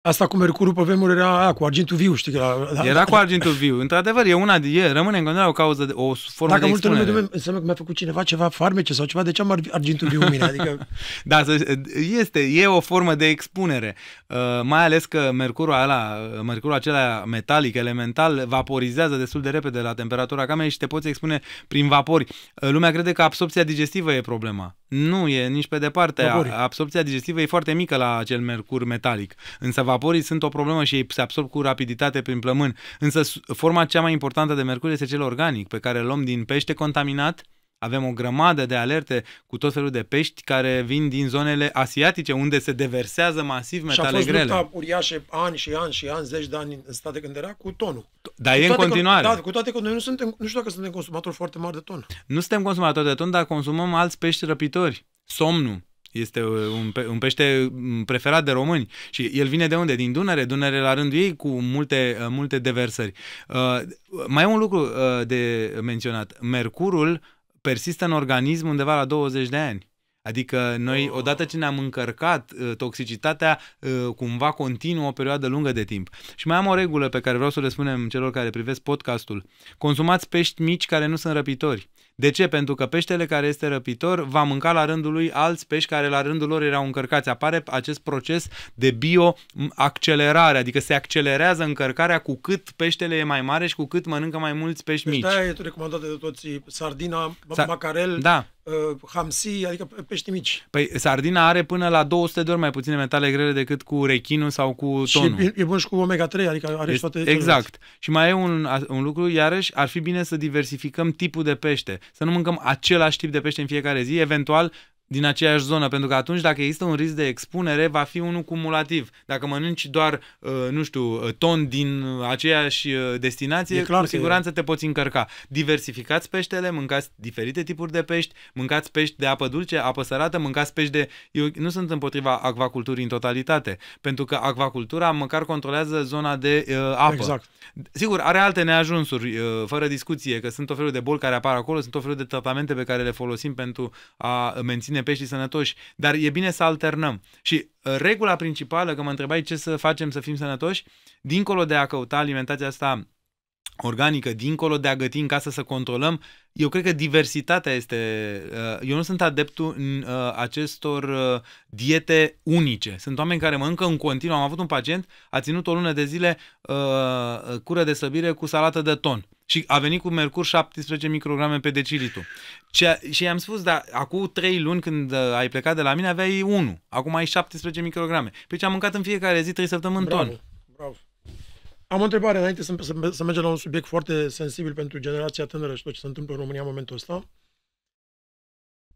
asta cu Mercurul pe vremuri era aia, cu argintul viu, știi? Că la, la, Era cu argintul viu. Într-adevăr, e una, e, rămâne în continuare o cauză, de, o formă Dacă de multă lume expunere. dume, înseamnă că mi-a făcut cineva ceva farmece sau ceva, de ce am ar- argintul viu în mine? Adică, *laughs* Da, să- este, e o formă de expunere. Uh, mai ales că mercurul, ala, mercurul acela metalic, elemental, vaporizează destul de repede la temperatura camerei și te poți expune prin vapori. Uh, lumea crede că absorpția digestivă e problema. Nu e nici pe departe. Vaporii. A- Absorpția digestivă e foarte mică la acel mercur metalic. Însă vaporii sunt o problemă și ei se absorb cu rapiditate prin plămân. Însă s- forma cea mai importantă de mercur este cel organic, pe care îl luăm din pește contaminat. Avem o grămadă de alerte cu tot felul de pești care vin din zonele asiatice, unde se deversează masiv și a metale fost grele. lupta uriașe ani și ani și ani, zeci de ani în state când era cu tonul. Dar Cu e în toate că- continuare. Da, cu toate că noi nu suntem, nu știu dacă suntem consumatori foarte mari de ton. Nu suntem consumatori de ton, dar consumăm alți pești răpitori. Somnul este un, pe, un pește m, preferat de români și el vine de unde? Din Dunăre, Dunăre la rândul ei cu multe, uh, multe deversări. Uh, mai e un lucru uh, de menționat. Mercurul persistă în organism undeva la 20 de ani. Adică noi, odată ce ne-am încărcat, uh, toxicitatea uh, cumva continuă o perioadă lungă de timp. Și mai am o regulă pe care vreau să le spunem celor care privesc podcastul. Consumați pești mici care nu sunt răpitori. De ce? Pentru că peștele care este răpitor va mânca la rândul lui alți pești care la rândul lor erau încărcați. Apare acest proces de bioaccelerare, adică se accelerează încărcarea cu cât peștele e mai mare și cu cât mănâncă mai mulți pești mici. Peștea e recomandată de toți, sardina, Sa- macarel, da. uh, hamsi, adică pești mici. Păi sardina are până la 200 de ori mai puține metale grele decât cu rechinul sau cu tonul. Și e, e bun și cu omega-3, adică are și toate Exact. Celelalte. Și mai e un, un lucru, iarăși, ar fi bine să diversificăm tipul de pește. Să nu mâncăm același tip de pește în fiecare zi, eventual din aceeași zonă, pentru că atunci dacă există un risc de expunere, va fi unul cumulativ. Dacă mănânci doar, uh, nu știu, uh, ton din aceeași uh, destinație, clar cu siguranță e. te poți încărca. Diversificați peștele, mâncați diferite tipuri de pești, mâncați pești de apă dulce, apă sărată, mâncați pești de... Eu nu sunt împotriva acvaculturii în totalitate, pentru că acvacultura măcar controlează zona de uh, apă. Exact. Sigur, are alte neajunsuri, uh, fără discuție, că sunt o felul de boli care apar acolo, sunt o felul de tratamente pe care le folosim pentru a menține menține peștii sănătoși, dar e bine să alternăm. Și uh, regula principală, că mă întrebai ce să facem să fim sănătoși, dincolo de a căuta alimentația asta organică, dincolo de a găti în casă să controlăm, eu cred că diversitatea este... Uh, eu nu sunt adeptul în uh, acestor diete unice. Sunt oameni care mănâncă în continuu. Am avut un pacient, a ținut o lună de zile cură de săbire cu salată de ton și a venit cu mercur 17 micrograme pe decilitru. Ce, și i-am spus, da, acum 3 luni când uh, ai plecat de la mine aveai 1, acum ai 17 micrograme. Păi ce am mâncat în fiecare zi 3 săptămâni bravo, ton. Bravo. Am o întrebare înainte să, să, să mergem la un subiect foarte sensibil pentru generația tânără și tot ce se întâmplă în România în momentul ăsta.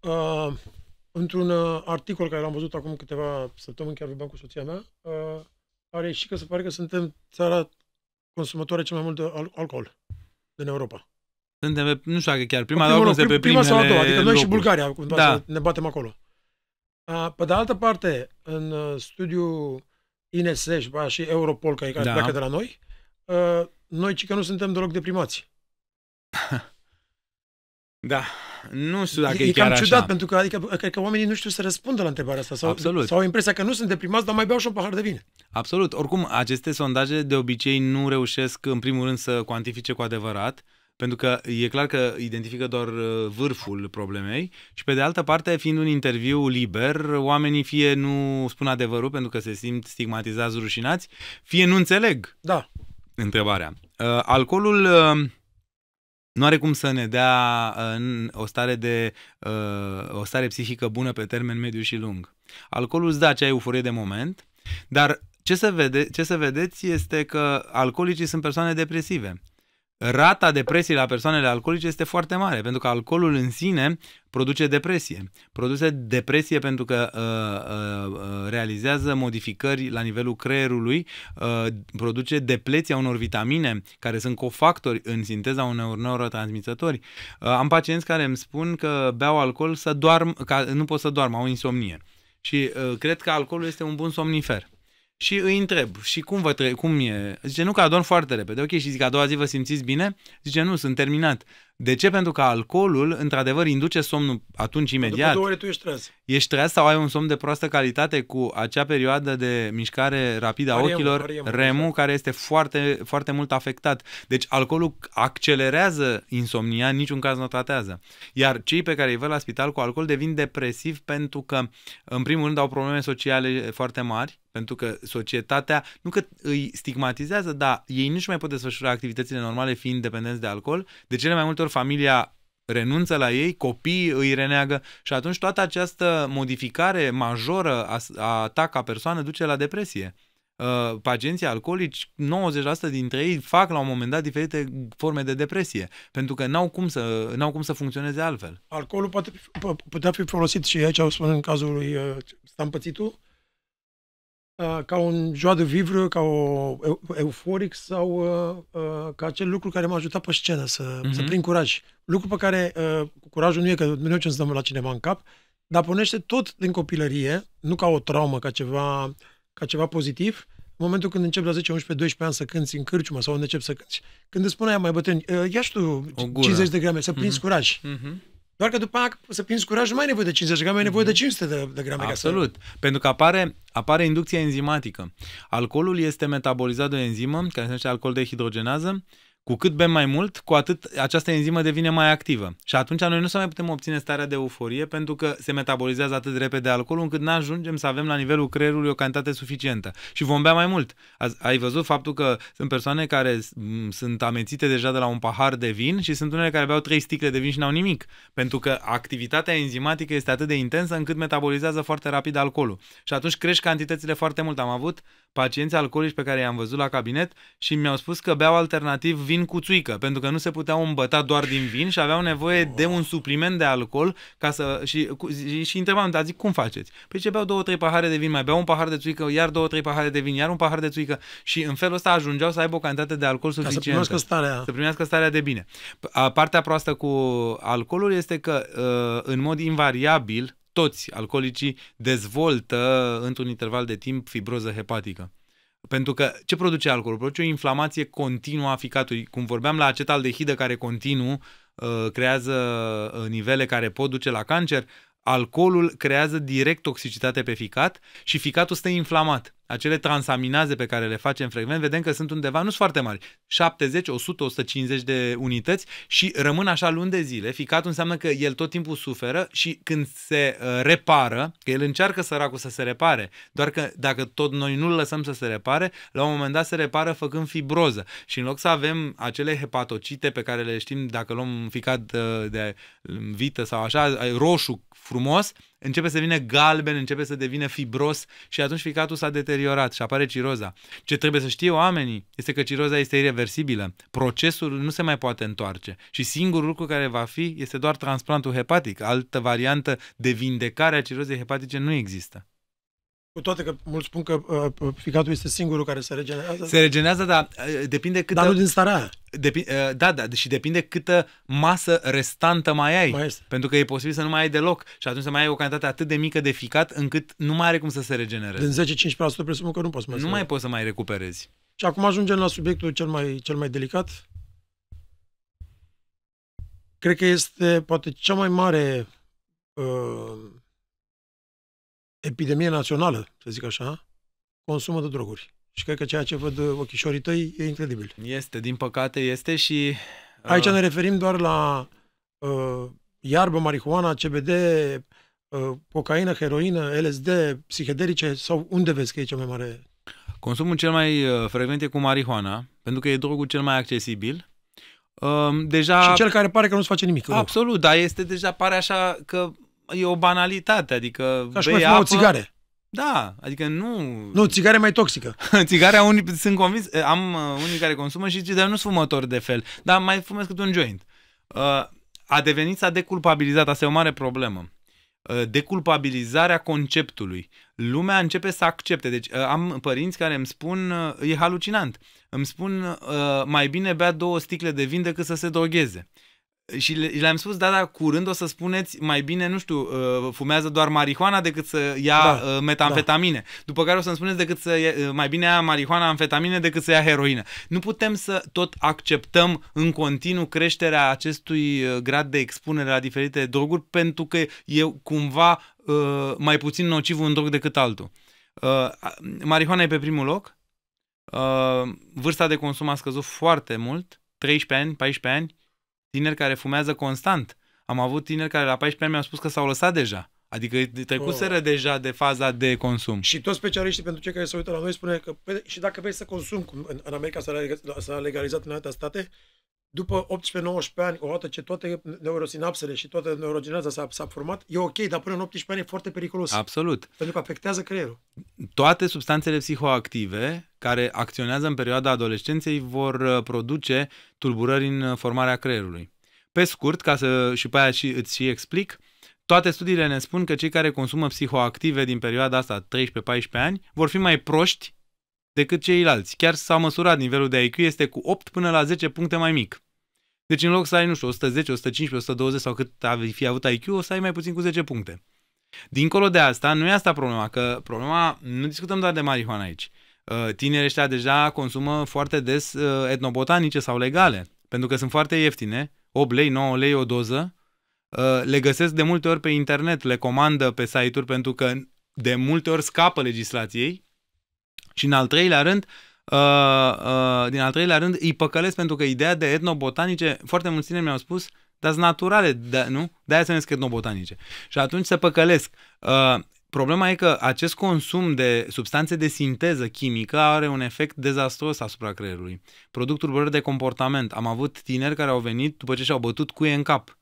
Uh, într-un uh, articol care l-am văzut acum câteva săptămăni, chiar vorbeam cu soția mea, uh, are și că se pare că suntem țara consumatoare cel mai mult de al- alcool din Europa. Suntem pe, nu știu dacă chiar prima dată loc, pe prima sau a doua, adică noi locuri. și Bulgaria, cumva da. să ne batem acolo. Pe de altă parte, în uh, studiul INS și Europol, care, care da. pleacă de la noi, uh, noi ci că nu suntem deloc deprimați. *laughs* Da, nu știu dacă e, e chiar cam ciudat, așa. pentru că adică, cred că oamenii nu știu să răspundă la întrebarea asta. Sau, Absolut. sau au impresia că nu sunt deprimați, dar mai beau și un pahar de vin. Absolut. Oricum, aceste sondaje de obicei nu reușesc, în primul rând, să cuantifice cu adevărat, pentru că e clar că identifică doar uh, vârful problemei și pe de altă parte, fiind un interviu liber, oamenii fie nu spun adevărul pentru că se simt stigmatizați, rușinați, fie nu înțeleg da. întrebarea. Uh, alcoolul uh, nu are cum să ne dea în o stare de o stare psihică bună pe termen mediu și lung. Alcoolul îți dă acea euforie de moment, dar ce să, vede, ce să vedeți este că alcoolicii sunt persoane depresive rata depresiei la persoanele alcoolice este foarte mare, pentru că alcoolul în sine produce depresie. Produce depresie pentru că uh, uh, uh, realizează modificări la nivelul creierului, uh, produce depleția unor vitamine care sunt cofactori în sinteza unor neurotransmițători. Uh, am pacienți care îmi spun că beau alcool să doarm, că nu pot să doarm, au insomnie. Și uh, cred că alcoolul este un bun somnifer și îi întreb, și cum vă tre- cum e? Zice, nu că adorm foarte repede. Ok, și zic, a doua zi vă simțiți bine? Zice, nu, sunt terminat. De ce? Pentru că alcoolul, într-adevăr, induce somnul atunci imediat. După două ore tu ești treaz. Ești treaz sau ai un somn de proastă calitate cu acea perioadă de mișcare rapidă a REM, ochilor, REM, REM exact. care este foarte, foarte mult afectat. Deci alcoolul accelerează insomnia, în niciun caz nu o tratează. Iar cei pe care îi văd la spital cu alcool devin depresivi pentru că, în primul rând, au probleme sociale foarte mari, pentru că societatea, nu că îi stigmatizează, dar ei nu-și mai pot desfășura activitățile normale fiind dependenți de alcool. De cele mai multe ori familia renunță la ei, copiii îi reneagă și atunci toată această modificare majoră a, a ta ca persoană duce la depresie. Uh, pacienții alcoolici, 90% dintre ei fac la un moment dat diferite forme de depresie, pentru că n-au cum să, n-au cum să funcționeze altfel. Alcoolul poate, putea fi folosit și aici, au spus în cazul lui uh, Stampățitu, Uh, ca un joie de vivre, ca o euforic sau uh, uh, ca acel lucru care m-a ajutat pe scenă să, uh-huh. să mhm. prind curaj. Lucru pe care uh, curajul nu e că nu ce să dăm la cineva în cap, dar punește tot din copilărie, nu ca o traumă, ca ceva, ca ceva pozitiv, în momentul când începi la 10, 11, 12 ani să cânti în cârciumă sau unde începi să cânti, când îți spune aia mai bătrâni, uh, ia și tu 50 de grame, să prinzi uh-huh. curaj. Uh-huh. Doar că după aia să prinzi curaj nu mai ai nevoie de 50 de grame, ai nevoie de 500 de, de grame. Absolut. Ca să... Pentru că apare, apare inducția enzimatică. Alcoolul este metabolizat de o enzimă, care se numește alcool de hidrogenază, Cu cât bem mai mult, cu atât această enzimă devine mai activă. Și atunci noi nu să mai putem obține starea de euforie pentru că se metabolizează atât de repede alcoolul încât nu ajungem să avem la nivelul creierului o cantitate suficientă. Și vom bea mai mult. Ai văzut faptul că sunt persoane care sunt amețite deja de la un pahar de vin și sunt unele care beau trei sticle de vin și n-au nimic. Pentru că activitatea enzimatică este atât de intensă încât metabolizează foarte rapid alcoolul. Și atunci crești cantitățile foarte mult. Am avut pacienți alcoolici pe care i-am văzut la cabinet și mi-au spus că beau alternativ vin cu țuică, pentru că nu se puteau îmbăta doar din vin și aveau nevoie de un supliment de alcool ca să... Și, și, și întrebam, dar zic, cum faceți? Păi ce beau două, trei pahare de vin, mai beau un pahar de țuică, iar două, trei pahare de vin, iar un pahar de țuică și în felul ăsta ajungeau să aibă o cantitate de alcool suficientă. Ca să primească starea. Să primească starea de bine. Partea proastă cu alcoolul este că în mod invariabil toți alcoolicii dezvoltă într-un interval de timp fibroză hepatică. Pentru că ce produce alcoolul? Produce o inflamație continuă a ficatului. Cum vorbeam la acetaldehidă care continuu uh, creează uh, nivele care pot duce la cancer, alcoolul creează direct toxicitate pe ficat și ficatul stă inflamat acele transaminaze pe care le facem frecvent, vedem că sunt undeva, nu sunt foarte mari, 70, 100, 150 de unități și rămân așa luni de zile. Ficatul înseamnă că el tot timpul suferă și când se uh, repară, că el încearcă săracul să se repare, doar că dacă tot noi nu-l lăsăm să se repare, la un moment dat se repară făcând fibroză. Și în loc să avem acele hepatocite pe care le știm dacă luăm ficat uh, de vită sau așa, roșu frumos, începe să devină galben, începe să devină fibros și atunci ficatul s-a deteriorat și apare ciroza. Ce trebuie să știe oamenii este că ciroza este irreversibilă. Procesul nu se mai poate întoarce și singurul lucru care va fi este doar transplantul hepatic. Altă variantă de vindecare a cirozei hepatice nu există. Cu toate că mulți spun că uh, uh, ficatul este singurul care se regenerează. Se regenerează, dar uh, depinde câtă... Dar nu din starea aia. Depi, uh, da, da, și depinde câtă masă restantă mai ai. Mai este. Pentru că e posibil să nu mai ai deloc și atunci să mai ai o cantitate atât de mică de ficat încât nu mai are cum să se regenereze. Din 10-15% presupun că nu poți mai Nu mai poți să mai recuperezi. Și acum ajungem la subiectul cel mai, cel mai delicat. Cred că este poate cea mai mare uh, epidemie națională, să zic așa, consumă de droguri. Și cred că ceea ce văd ochișorii tăi e incredibil. Este, din păcate este și... Uh... Aici ne referim doar la uh, iarbă, marihuana, CBD, uh, cocaină, heroină, LSD, psihedelice sau unde vezi că e cel mai mare? Consumul cel mai uh, frecvent e cu marihuana, pentru că e drogul cel mai accesibil. Uh, deja... Și cel care pare că nu-ți face nimic. Absolut, dar este deja, pare așa că e o banalitate, adică Ca și mai apă, o țigare. Da, adică nu... Nu, țigare mai toxică. *laughs* Țigarea, unii sunt convins, am uh, unii care consumă și zice, dar nu sunt fumători de fel, dar mai fumez cât un joint. Uh, a devenit, s-a deculpabilizat, asta e o mare problemă. Uh, deculpabilizarea conceptului. Lumea începe să accepte. Deci uh, am părinți care îmi spun, uh, e halucinant, îmi spun uh, mai bine bea două sticle de vin decât să se drogheze. Și le-am spus, da, da, curând o să spuneți mai bine, nu știu, uh, fumează doar marihuana decât să ia da, uh, metamfetamine. Da. După care o să-mi spuneți decât să ia, uh, mai bine ia marihuana, amfetamine decât să ia heroină. Nu putem să tot acceptăm în continuu creșterea acestui grad de expunere la diferite droguri pentru că e cumva mai puțin nociv un drog decât altul. Marihuana e pe primul loc. Vârsta de consum a scăzut foarte mult, 13 ani, 14 ani tineri care fumează constant. Am avut tineri care la 14 ani mi-au spus că s-au lăsat deja. Adică trecuseră oh. deja de faza de consum. Și toți specialiștii pentru cei care se uită la noi spune că și dacă vrei să consumi, cum în, în America s-a legalizat, s-a legalizat în alte state, după 18-19 ani, odată ce toate neurosinapsele și toată neurogeneaza s-a, s-a format, e ok, dar până în 18 ani e foarte periculos. Absolut. Pentru că afectează creierul. Toate substanțele psihoactive care acționează în perioada adolescenței vor uh, produce tulburări în uh, formarea creierului. Pe scurt, ca să și pe aia și, îți și explic, toate studiile ne spun că cei care consumă psihoactive din perioada asta, 13-14 ani, vor fi mai proști decât ceilalți. Chiar s-a măsurat nivelul de IQ, este cu 8 până la 10 puncte mai mic. Deci în loc să ai, nu știu, 110, 115, 120 sau cât ai fi avut IQ, o să ai mai puțin cu 10 puncte. Dincolo de asta, nu e asta problema, că problema, nu discutăm doar de marihuana aici. Uh, tinerii ăștia deja consumă foarte des uh, etnobotanice sau legale, pentru că sunt foarte ieftine, 8 lei, 9 lei o doză, uh, le găsesc de multe ori pe internet, le comandă pe site-uri pentru că de multe ori scapă legislației și în al treilea rând, Uh, uh, din al treilea rând, îi păcălesc pentru că ideea de etnobotanice, foarte mulți tineri mi-au spus, dar naturale, de, nu? De-aia se numesc etnobotanice. Și atunci se păcălesc. Uh, Problema e că acest consum de substanțe de sinteză chimică are un efect dezastros asupra creierului. Produc tulburări de comportament. Am avut tineri care au venit după ce și-au bătut cuie în cap.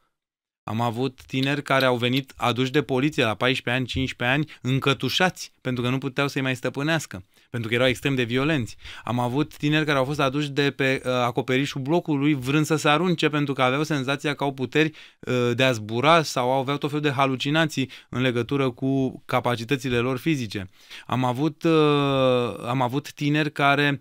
Am avut tineri care au venit aduși de poliție la 14 ani, 15 ani, încătușați, pentru că nu puteau să-i mai stăpânească pentru că erau extrem de violenți. Am avut tineri care au fost aduși de pe uh, acoperișul blocului vrând să se arunce pentru că aveau senzația că au puteri uh, de a zbura sau aveau tot felul de halucinații în legătură cu capacitățile lor fizice. Am avut, uh, am avut tineri care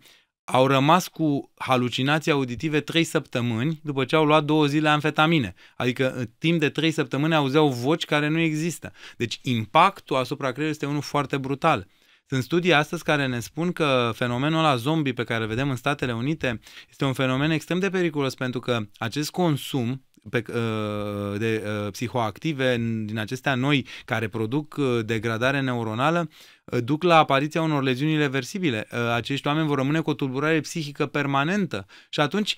au rămas cu halucinații auditive trei săptămâni după ce au luat două zile amfetamine. Adică în timp de trei săptămâni auzeau voci care nu există. Deci impactul asupra creierului este unul foarte brutal. Sunt studii astăzi care ne spun că fenomenul la zombie pe care îl vedem în Statele Unite este un fenomen extrem de periculos pentru că acest consum pe, uh, de uh, psihoactive din acestea noi care produc uh, degradare neuronală duc la apariția unor leziuni irreversibile. Acești oameni vor rămâne cu o tulburare psihică permanentă și atunci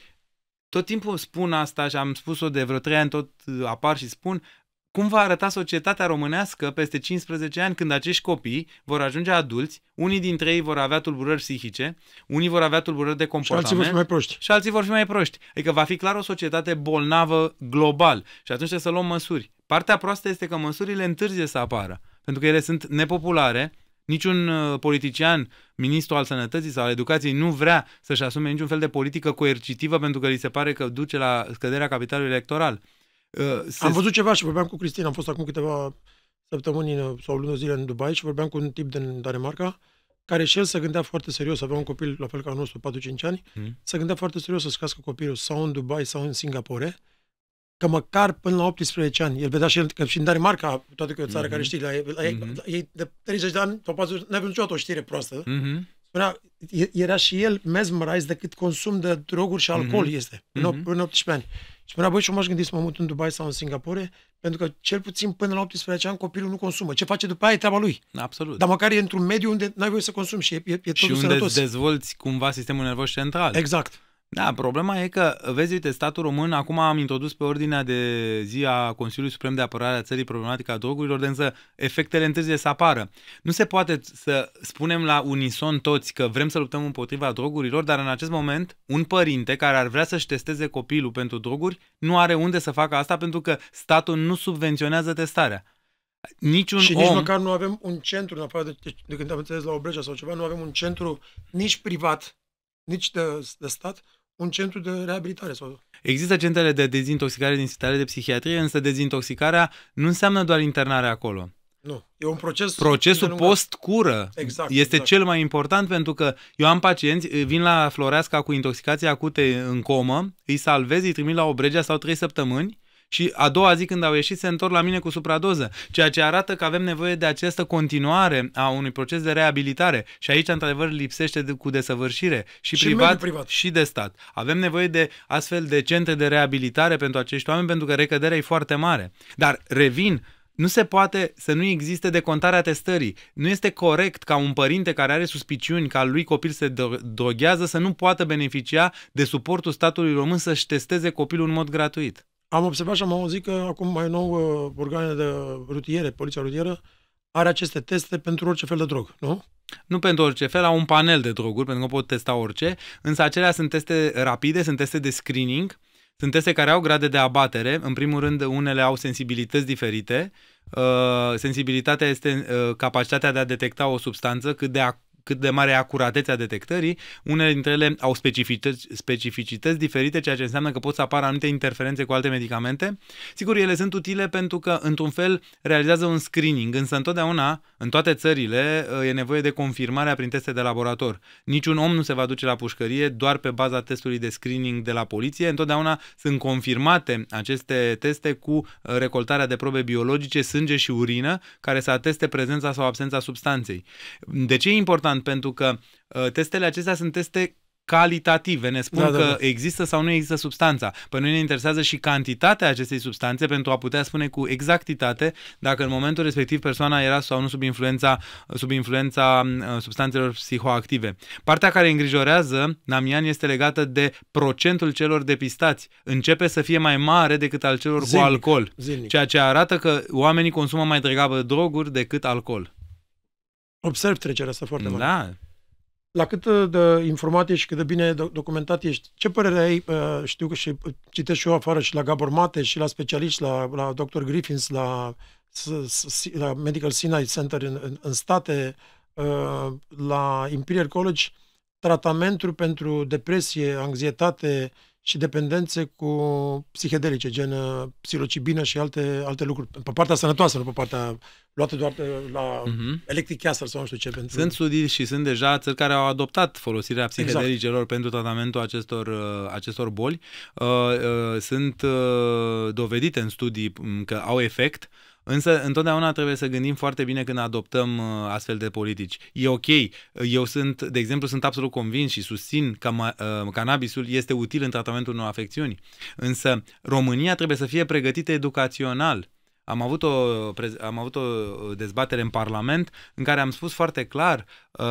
tot timpul spun asta și am spus-o de vreo trei ani, tot apar și spun, cum va arăta societatea românească peste 15 ani când acești copii vor ajunge adulți, unii dintre ei vor avea tulburări psihice, unii vor avea tulburări de comportament și alții vor fi mai proști. Și alții vor fi mai proști. Adică va fi clar o societate bolnavă global și atunci trebuie să luăm măsuri. Partea proastă este că măsurile întârzie să apară, pentru că ele sunt nepopulare, Niciun uh, politician, ministru al sănătății sau al educației nu vrea să-și asume niciun fel de politică coercitivă pentru că li se pare că duce la scăderea capitalului electoral. Uh, se... Am văzut ceva și vorbeam cu Cristina, am fost acum câteva săptămâni sau lună zile în Dubai și vorbeam cu un tip din Danemarca care și el se gândea foarte serios, avea un copil la fel ca al nostru, 4-5 ani, mm. se gândea foarte serios să-și crească copilul sau în Dubai sau în Singapore, că măcar până la 18 ani, el vedea și el că și în Danemarca, toate că e o țară mm-hmm. care știi, la, la, ei, mm-hmm. la ei de 30 de ani sau 40, n-ai văzut niciodată o știre proastă, mm-hmm. spunea, era și el mesmerized de cât consum de droguri și alcool mm-hmm. este, în, mm-hmm. în 18 ani. Și spunea, băi, și m-aș gândi să mă mut în Dubai sau în Singapore, pentru că cel puțin până la 18 ani copilul nu consumă. Ce face după aia e treaba lui. Absolut. Dar măcar e într-un mediu unde n-ai voie să consumi și e, e, e Și unde sănătos. dezvolți cumva sistemul nervos central. Exact. Da, problema e că, vezi, uite, statul român, acum am introdus pe ordinea de zi a Consiliului Suprem de Apărare a țării problematica drogurilor, de însă efectele întârzie să apară. Nu se poate să spunem la unison toți că vrem să luptăm împotriva drogurilor, dar în acest moment un părinte care ar vrea să-și testeze copilul pentru droguri nu are unde să facă asta pentru că statul nu subvenționează testarea. Niciun și om... nici măcar nu avem un centru, în afară de, de când am înțeles la Obreja sau ceva, nu avem un centru nici privat, nici de, de stat, un centru de reabilitare. Sau... Există centrele de dezintoxicare din spitale de psihiatrie, însă dezintoxicarea nu înseamnă doar internarea acolo. Nu, e un proces... Procesul post-cură exact, este exact. cel mai important pentru că eu am pacienți, vin la Floreasca cu intoxicație acute în comă, îi salvez, îi trimit la Obregea sau trei săptămâni și a doua zi când au ieșit se întorc la mine cu supradoză, ceea ce arată că avem nevoie de această continuare a unui proces de reabilitare și aici într-adevăr lipsește de, cu desăvârșire și, Și privat, mediul privat. și de stat. Avem nevoie de astfel de centre de reabilitare pentru acești oameni pentru că recăderea e foarte mare. Dar revin, nu se poate să nu existe decontarea testării. Nu este corect ca un părinte care are suspiciuni că al lui copil se dro- droghează să nu poată beneficia de suportul statului român să-și testeze copilul în mod gratuit. Am observat și am auzit că acum mai nou uh, organele de rutiere, poliția rutieră, are aceste teste pentru orice fel de drog, nu? Nu pentru orice fel, au un panel de droguri, pentru că pot testa orice, însă acelea sunt teste rapide, sunt teste de screening, sunt teste care au grade de abatere. În primul rând, unele au sensibilități diferite. Uh, sensibilitatea este uh, capacitatea de a detecta o substanță, cât de ac- cât de mare e acuratețea detectării, unele dintre ele au specificități, specificități diferite, ceea ce înseamnă că pot să apară anumite interferențe cu alte medicamente. Sigur, ele sunt utile pentru că, într-un fel, realizează un screening, însă întotdeauna, în toate țările, e nevoie de confirmarea prin teste de laborator. Niciun om nu se va duce la pușcărie doar pe baza testului de screening de la poliție. Întotdeauna sunt confirmate aceste teste cu recoltarea de probe biologice, sânge și urină, care să ateste prezența sau absența substanței. De ce e important? Pentru că uh, testele acestea sunt teste calitative, ne spun Da, da, că da. există sau nu există substanța. Pe noi ne interesează și cantitatea acestei substanțe pentru a putea spune cu exactitate dacă în momentul respectiv persoana era sau nu sub influența, sub influența uh, substanțelor psihoactive. Partea care îngrijorează Namian este legată de procentul celor depistați. Începe să fie mai mare decât al celor Zilnic. cu alcool. Zilnic. Ceea ce arată că oamenii consumă mai degrabă droguri decât alcool. Observ trecerea asta foarte mare. Da. La cât de informat ești și cât de bine do- documentat ești, ce părere ai, uh, știu că și uh, citesc și eu afară și la Gabor Mate și la specialiști, la, la Dr. Griffins, la, s- s- la Medical Sinai Center în, în, în state, uh, la Imperial College, tratamentul pentru depresie, anxietate și dependențe cu psihedelice, gen uh, psilocibină și alte, alte lucruri. Pe partea sănătoasă, nu pe partea luată doar de la Mhm. Electric Castle sau nu știu ce. Pentru... Sunt studii și sunt deja țări care au adoptat folosirea Exact. psihedelicelor pentru tratamentul acestor, uh, acestor boli. Uh, uh, Sunt uh, dovedite în studii m, că au efect, însă întotdeauna trebuie să gândim foarte bine când adoptăm uh, astfel de politici. E ok, eu sunt, de exemplu, sunt absolut convins și susțin că ma- uh, cannabisul este util în tratamentul unor afecțiuni, însă România trebuie să fie pregătită educațional. Am avut, o, prez- am avut o dezbatere în Parlament în care am spus foarte clar uh,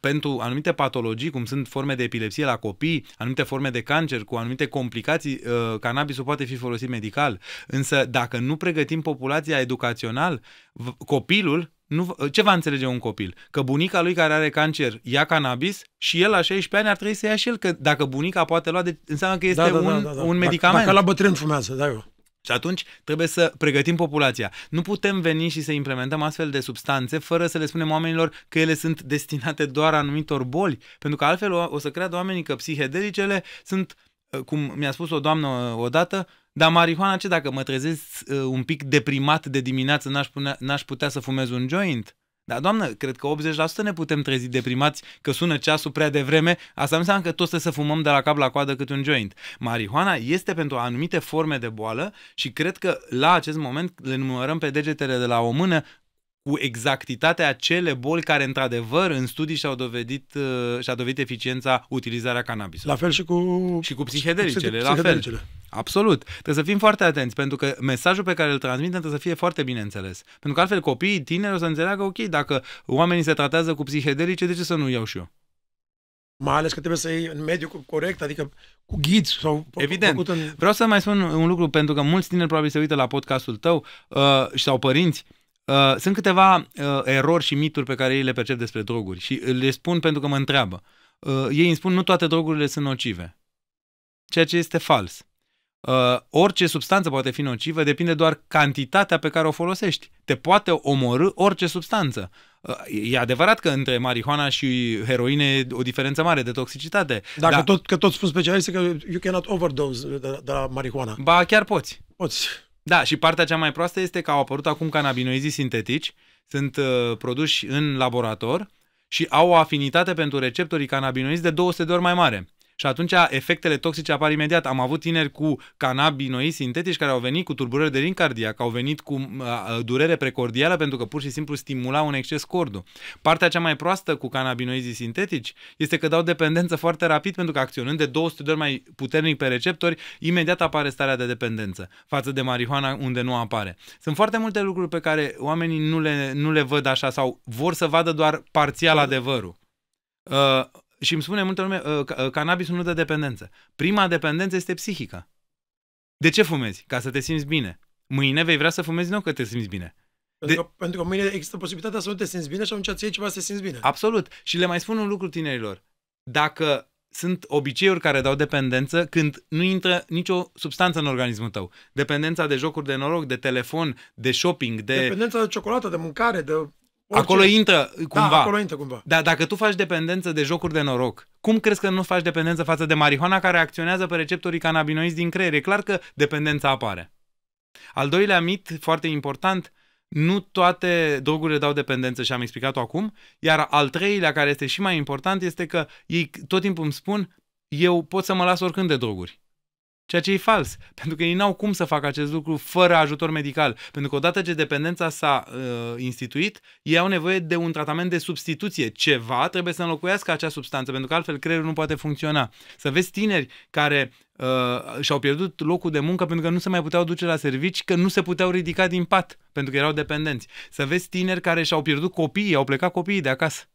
pentru anumite patologii, cum sunt forme de epilepsie la copii, anumite forme de cancer cu anumite complicații, uh, cannabisul poate fi folosit medical. Însă dacă nu pregătim populația educațional, v- copilul nu, v- ce va înțelege un copil? Că bunica lui care are cancer ia cannabis și el la 16 ani ar trebui să ia și el, că dacă bunica poate lua, de, înseamnă că este un, un medicament. Dacă, dacă la bătrân fumează, da eu. Și atunci trebuie să pregătim populația. Nu putem veni și să implementăm astfel de substanțe fără să le spunem oamenilor că ele sunt *laughs* destinate doar anumitor boli. Pentru că altfel o, o să creadă oamenii că psihedelicele sunt, uh, cum mi-a spus o doamnă uh, odată, dar marihuana ce dacă mă trezesc uh, un pic deprimat de dimineață n-aș, punea, n-aș putea să fumez un joint? Da, doamnă, cred că 80% ne putem trezi deprimați că sună ceasul prea devreme. Asta nu înseamnă că toți trebuie să fumăm de la cap la coadă câte un joint. Marihuana este pentru anumite forme de boală și cred că la acest moment le numărăm pe degetele de la o mână cu exactitate acele boli care, într-adevăr, în studii și-au dovedit, uh, și-a dovedit eficiența utilizarea cannabisului. La fel și cu... Și cu psihedelicele, cu la fel. psihedelicele. Absolut. Trebuie să fim foarte atenți, pentru că mesajul pe care îl transmitem trebuie să fie foarte bine înțeles. Pentru că altfel copiii tineri o să înțeleagă, ok, dacă oamenii se tratează cu psihedelice, de ce să nu iau și eu? Mai ales că trebuie să iei în mediu corect, adică cu ghid sau Evident. făcut în... Vreau să mai spun un lucru, pentru că mulți tineri probabil se uită la podcastul tău uh, sau părinți. Uh, sunt câteva uh, erori și mituri pe care ei le percep despre droguri și le spun pentru că mă întreabă. Uh, ei îmi spun nu toate drogurile sunt nocive, ceea ce este fals. Uh, orice substanță poate fi nocivă, depinde doar cantitatea pe care o folosești. Te poate omorâ orice substanță. Uh, e adevărat că între marihuana și heroină e o diferență mare de toxicitate. Dacă Da. tot, că tot spun specialiștii că you cannot overdose de, de la marihuana. Ba, chiar poți. Poți. Da, și partea cea mai proastă este că au apărut acum cannabinoizii sintetici, sunt uh, produși în laborator și au o afinitate pentru receptorii cannabinoizi de 200 de ori mai mare. Și atunci efectele toxice apar imediat. Am avut tineri cu cannabinoizi sintetici care au venit cu tulburări de rin cardiac, au venit cu uh, durere precordială pentru că pur și simplu stimulau un exces cordul. Partea cea mai proastă cu cannabinoizii sintetici este că dau dependență foarte rapid pentru că acționând de 200 de ori mai puternic pe receptori, imediat apare starea de dependență față de marihuana unde nu apare. Sunt foarte multe lucruri pe care oamenii nu le, nu le văd așa sau vor să vadă doar parțial adevărul. Uh, și îmi spune multă lume, uh, ca- uh, cannabisul nu dă dependență. Prima dependență este psihică. De ce fumezi? Ca să te simți bine. Mâine vei vrea să fumezi din nou că te simți bine. Pentru, că, pentru că mâine există posibilitatea să nu te simți bine și atunci ți iei ceva să te simți bine. Absolut. Și le mai spun un lucru tinerilor. Dacă sunt obiceiuri care dau dependență când nu intră nicio substanță în organismul tău. Dependența de jocuri de noroc, de telefon, de shopping, de... Dependența de ciocolată, de mâncare, de orice. Acolo intră cumva. Da, acolo intră cumva. Dar dacă tu faci dependență de jocuri de noroc, cum crezi că nu faci dependență față de marihuana care acționează pe receptorii cannabinoizi din creier? E clar că dependența apare. Al doilea mit, foarte important, nu toate drogurile dau dependență și am explicat-o acum, iar al treilea, care este și mai important, este că ei tot timpul îmi spun, eu pot să mă las oricând de droguri. Ceea ce e fals, pentru că ei n-au cum să facă acest lucru fără ajutor medical, pentru că odată ce dependența s-a uh, instituit, ei au nevoie de un tratament de substituție. Ceva trebuie să înlocuiască acea substanță, pentru că altfel creierul nu poate funcționa. Să vezi tineri care uh, și-au pierdut locul de muncă pentru că nu se mai puteau duce la servici, că nu se puteau ridica din pat, pentru că erau dependenți. Să vezi tineri care și-au pierdut copiii, au plecat copiii de acasă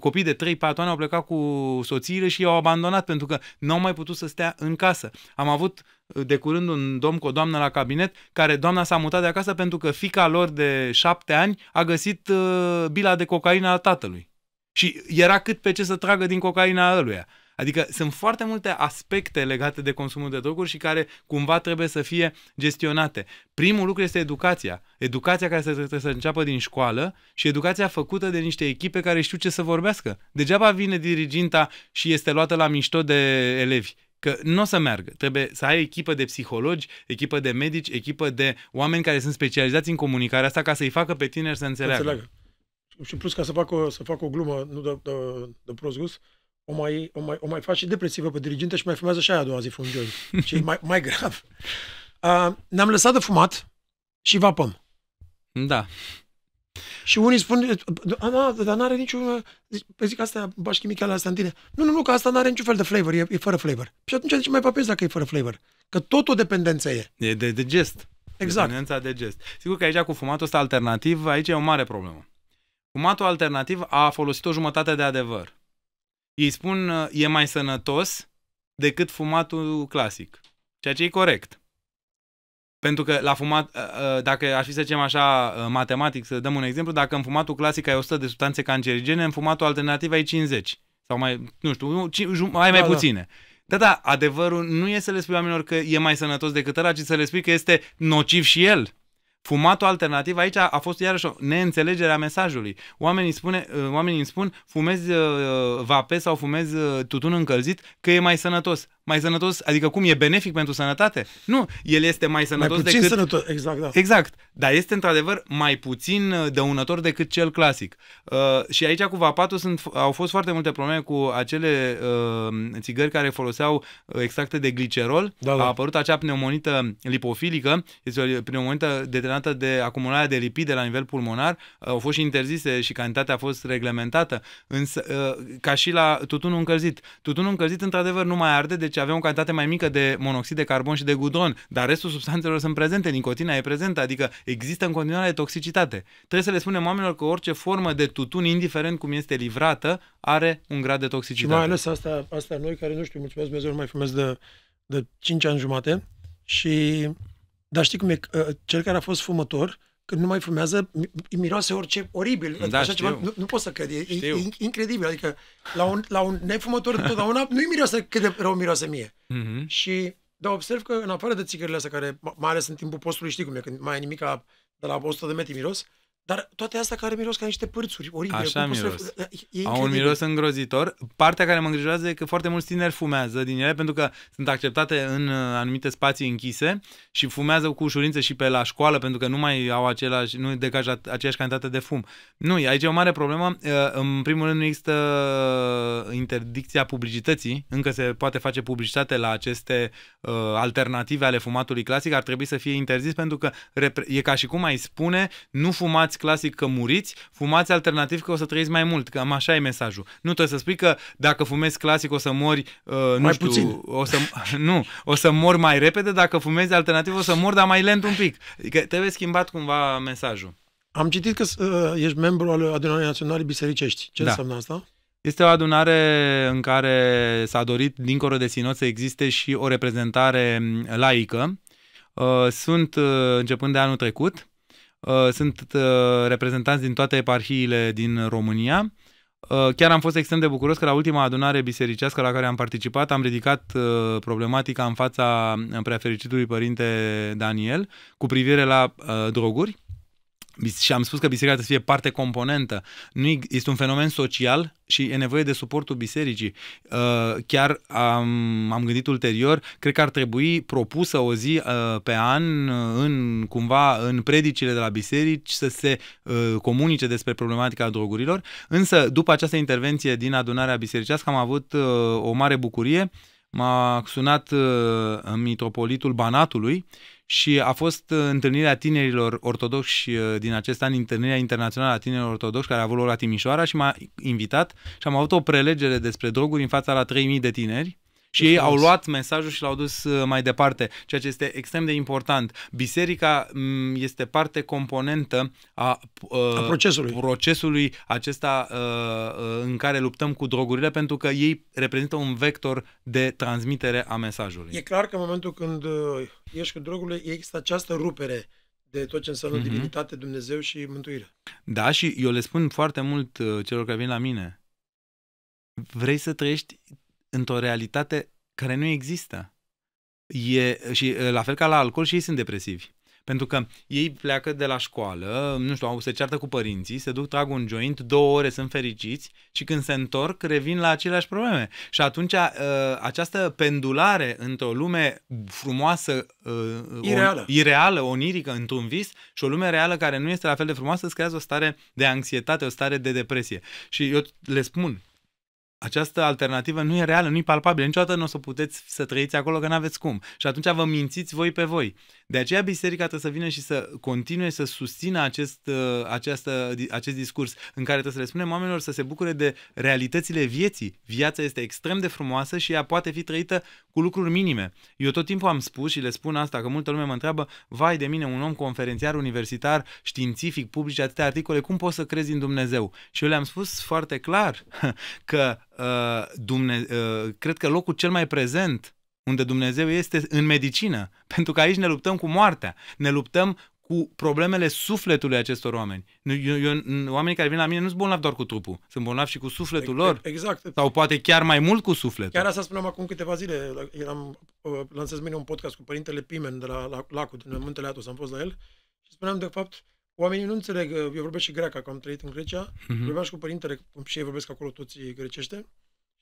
copii de 3-4 ani au plecat cu soțiile și i-au abandonat pentru că n-au mai putut să stea în casă. Am avut de curând un domn cu o doamnă la cabinet care doamna s-a mutat de acasă pentru că fica lor de 7 ani a găsit uh, bila de cocaină a tatălui. Și era cât pe ce să tragă din cocaina ăluia. Adică sunt foarte multe aspecte legate de consumul de droguri și care cumva trebuie să fie gestionate. Primul lucru este educația. Educația care trebuie să înceapă din școală și educația făcută de niște echipe care știu ce să vorbească. Degeaba vine diriginta și este luată la mișto de elevi că nu o să meargă. Trebuie să ai echipă de psihologi, echipă de medici, echipă de oameni care sunt specializați în comunicarea asta ca să-i facă pe tineri să înțeleagă. înțeleagă. Și plus ca să fac o, să fac o glumă, nu de, de, de prost gust, o mai, o mai, o mai faci și depresivă pe dirigintă și mai fumează și aia a doua zi un joint. Și e mai, mai grav. Uh, ne-am lăsat de fumat și vapăm. Da. Și unii spun, Ana, dar n-are niciun... Păi zic, asta bași chimicale astea în tine. Nu, nu, nu, că asta n-are niciun fel de flavor, e, e fără flavor. Și atunci de ce mai papezi dacă e fără flavor? Că tot o dependență e. E de, de gest. Exact. Dependența de gest. Sigur că aici cu fumatul ăsta alternativ, aici e o mare problemă. Fumatul alternativ a folosit o jumătate de adevăr ei spun uh, e mai sănătos decât fumatul clasic. Ceea ce e corect. Pentru că la fumat, uh, uh, dacă aș fi să zicem așa matematic, să dăm un exemplu, dacă în fumatul clasic ai 100 de substanțe cancerigene, în fumatul alternativ ai 50. Sau mai, nu știu, mai mai da, da. puține. Da. Da, da, adevărul nu e să le spui oamenilor că e mai sănătos decât ăla, ci să le spui că este nociv și el. Fumatul alternativ aici a fost iarăși o neînțelegere a mesajului. Oamenii, spune, uh, oamenii îmi spun fumezi uh, vape sau fumezi uh, tutun încălzit că e mai sănătos mai sănătos, adică cum e benefic pentru sănătate? Nu, el este mai sănătos mai puțin decât... sănătos, exact, da. Exact, dar este într-adevăr mai puțin uh, dăunător decât cel clasic. Uh, și aici cu vapatul sunt, au fost foarte multe probleme cu acele uh, țigări care foloseau uh, extracte de glicerol. Da, da. A apărut acea pneumonită lipofilică, este o pneumonită determinată de acumularea de lipide la nivel pulmonar, uh, au fost și interzise și cantitatea a fost reglementată, însă uh, ca și la tutunul încălzit. Tutunul încălzit într-adevăr nu mai arde, deci deci avem o cantitate mai mică de monoxid de carbon și de gudron, dar restul substanțelor sunt prezente, nicotina e prezentă, adică există în continuare toxicitate. Trebuie să le spunem oamenilor că orice formă de tutun, indiferent cum este livrată, are un grad de toxicitate. Și mai ales asta, asta noi care, nu știu, mulțumesc Dumnezeu, nu mai fumez de, de 5 ani jumate și, dar știi cum e, ă, cel care a fost fumător, când nu mai fumează, miroase orice oribil. Da, Așa știu. ceva, nu, nu pot să cred, e, e incredibil. Adică la un, la un nefumător totdeauna nu-i miroase cât de rău miroase mie. Mm-hmm. Și da, observ că în afară de țigările astea care, mai ales în timpul postului, știi cum e, când mai e nimica de la 100 de metri miros, dar toate astea care miros ca niște părțuri oribile. Așa miros. E, e Au un miros îngrozitor. Partea care mă îngrijorează e că foarte mulți tineri fumează din ele pentru că sunt acceptate în uh, anumite spații închise și fumează cu ușurință și pe la școală pentru că nu mai au același, nu degajă aceeași cantitate de fum. Nu, aici e o mare problemă. Uh, în primul rând nu există uh, interdicția publicității. Încă se poate face publicitate la aceste uh, alternative ale fumatului clasic. Ar trebui să fie interzis pentru că e ca și cum ai spune nu fumați fumați clasic că muriți, fumați alternativ că o să trăiți mai mult, că așa e mesajul. Nu trebuie să spui că dacă fumezi clasic o să mori, uh, nu mai știu, puțin. o să, *laughs* nu, o să mori mai repede, dacă fumezi alternativ o să mori, dar mai lent un pic. Adică trebuie schimbat cumva mesajul. Am citit că uh, ești membru al Adunării Naționale Bisericești. Ce da. înseamnă asta? Este o adunare în care s-a dorit, dincolo de sinod, să existe și o reprezentare mm, laică. Uh, sunt, uh, începând de anul trecut, Uh, sunt uh, reprezentanți din toate eparhiile din România. Uh, chiar am fost extrem de bucuros că la ultima adunare bisericească la care am participat am ridicat problematica în fața preafericitului părinte Daniel cu privire la droguri și am spus că biserica trebuie să fie parte componentă. Nu este un fenomen social și e nevoie de suportul bisericii. Uh, chiar am, am gândit ulterior, cred că ar trebui propusă o zi uh, pe an uh, în cumva în predicile de la biserici să se comunice despre problematica drogurilor. Însă, după această intervenție din adunarea bisericească am avut o mare bucurie m-a sunat uh, mitropolitul Banatului și a fost uh, întâlnirea tinerilor ortodoxi uh, din acest an, întâlnirea internațională a tinerilor ortodoxi care a avut loc la Timișoara și m-a invitat și am avut o prelegere despre droguri în fața la 3000 de tineri și ei au luat mesajul și l-au dus uh, mai departe, ceea ce este extrem de important. Biserica mm, este parte componentă a, uh, a procesului. procesului acesta uh, în care luptăm cu drogurile, pentru că ei reprezintă un vector de transmitere a mesajului. E clar că în momentul când ești cu drogurile, există această rupere de tot ce înseamnă mm-hmm. divinitate, Dumnezeu și mântuire. Da, și eu le spun foarte mult celor care vin la mine. Vrei să trăiești într-o realitate care nu există. E, și la fel ca la alcool și ei sunt depresivi. Pentru că ei pleacă de la școală, nu știu, se ceartă cu părinții, se duc, trag un joint, două ore sunt fericiți și când se întorc revin la aceleași probleme. Și atunci această pendulare într-o lume frumoasă, ireală, o, ireală onirică, într-un vis și o lume reală care nu este la fel de frumoasă, îți creează o stare de anxietate, o stare de depresie. Și eu le spun, această alternativă nu e reală, nu e palpabilă. Niciodată nu o să puteți să trăiți acolo că nu aveți cum. Și atunci vă mințiți voi pe voi. De aceea biserica trebuie să vină și să continue să susțină acest, uh, această, acest discurs în care trebuie să le spunem oamenilor să se bucure de realitățile vieții. Viața este extrem de frumoasă și ea poate fi trăită cu lucruri minime. Eu tot timpul am spus și le spun asta, că multă lume mă întreabă, vai de mine, un om conferențiar universitar, științific, publice atâtea articole, cum poți să crezi în Dumnezeu? Și eu le-am spus foarte clar *laughs* că uh, Dumne, uh, cred că locul cel mai prezent unde Dumnezeu este în medicină, *laughs* pentru că aici ne luptăm cu moartea, ne luptăm cu problemele sufletului acestor oameni. Eu, eu, oamenii care vin la mine nu sunt bolnavi doar cu trupul, sunt bolnavi și cu sufletul lor. Exact. Sau poate chiar mai mult cu sufletul. Chiar asta spuneam acum câteva zile. Eram, uh, lansez mine un podcast cu părintele Pimen de la, la Lacul, din Muntele Atos, am fost la el și spuneam de fapt Oamenii nu înțeleg, uh, eu vorbesc și greaca, că am trăit în Grecia, uh-huh. vorbeam și cu părintele, și ei vorbesc acolo toți grecește,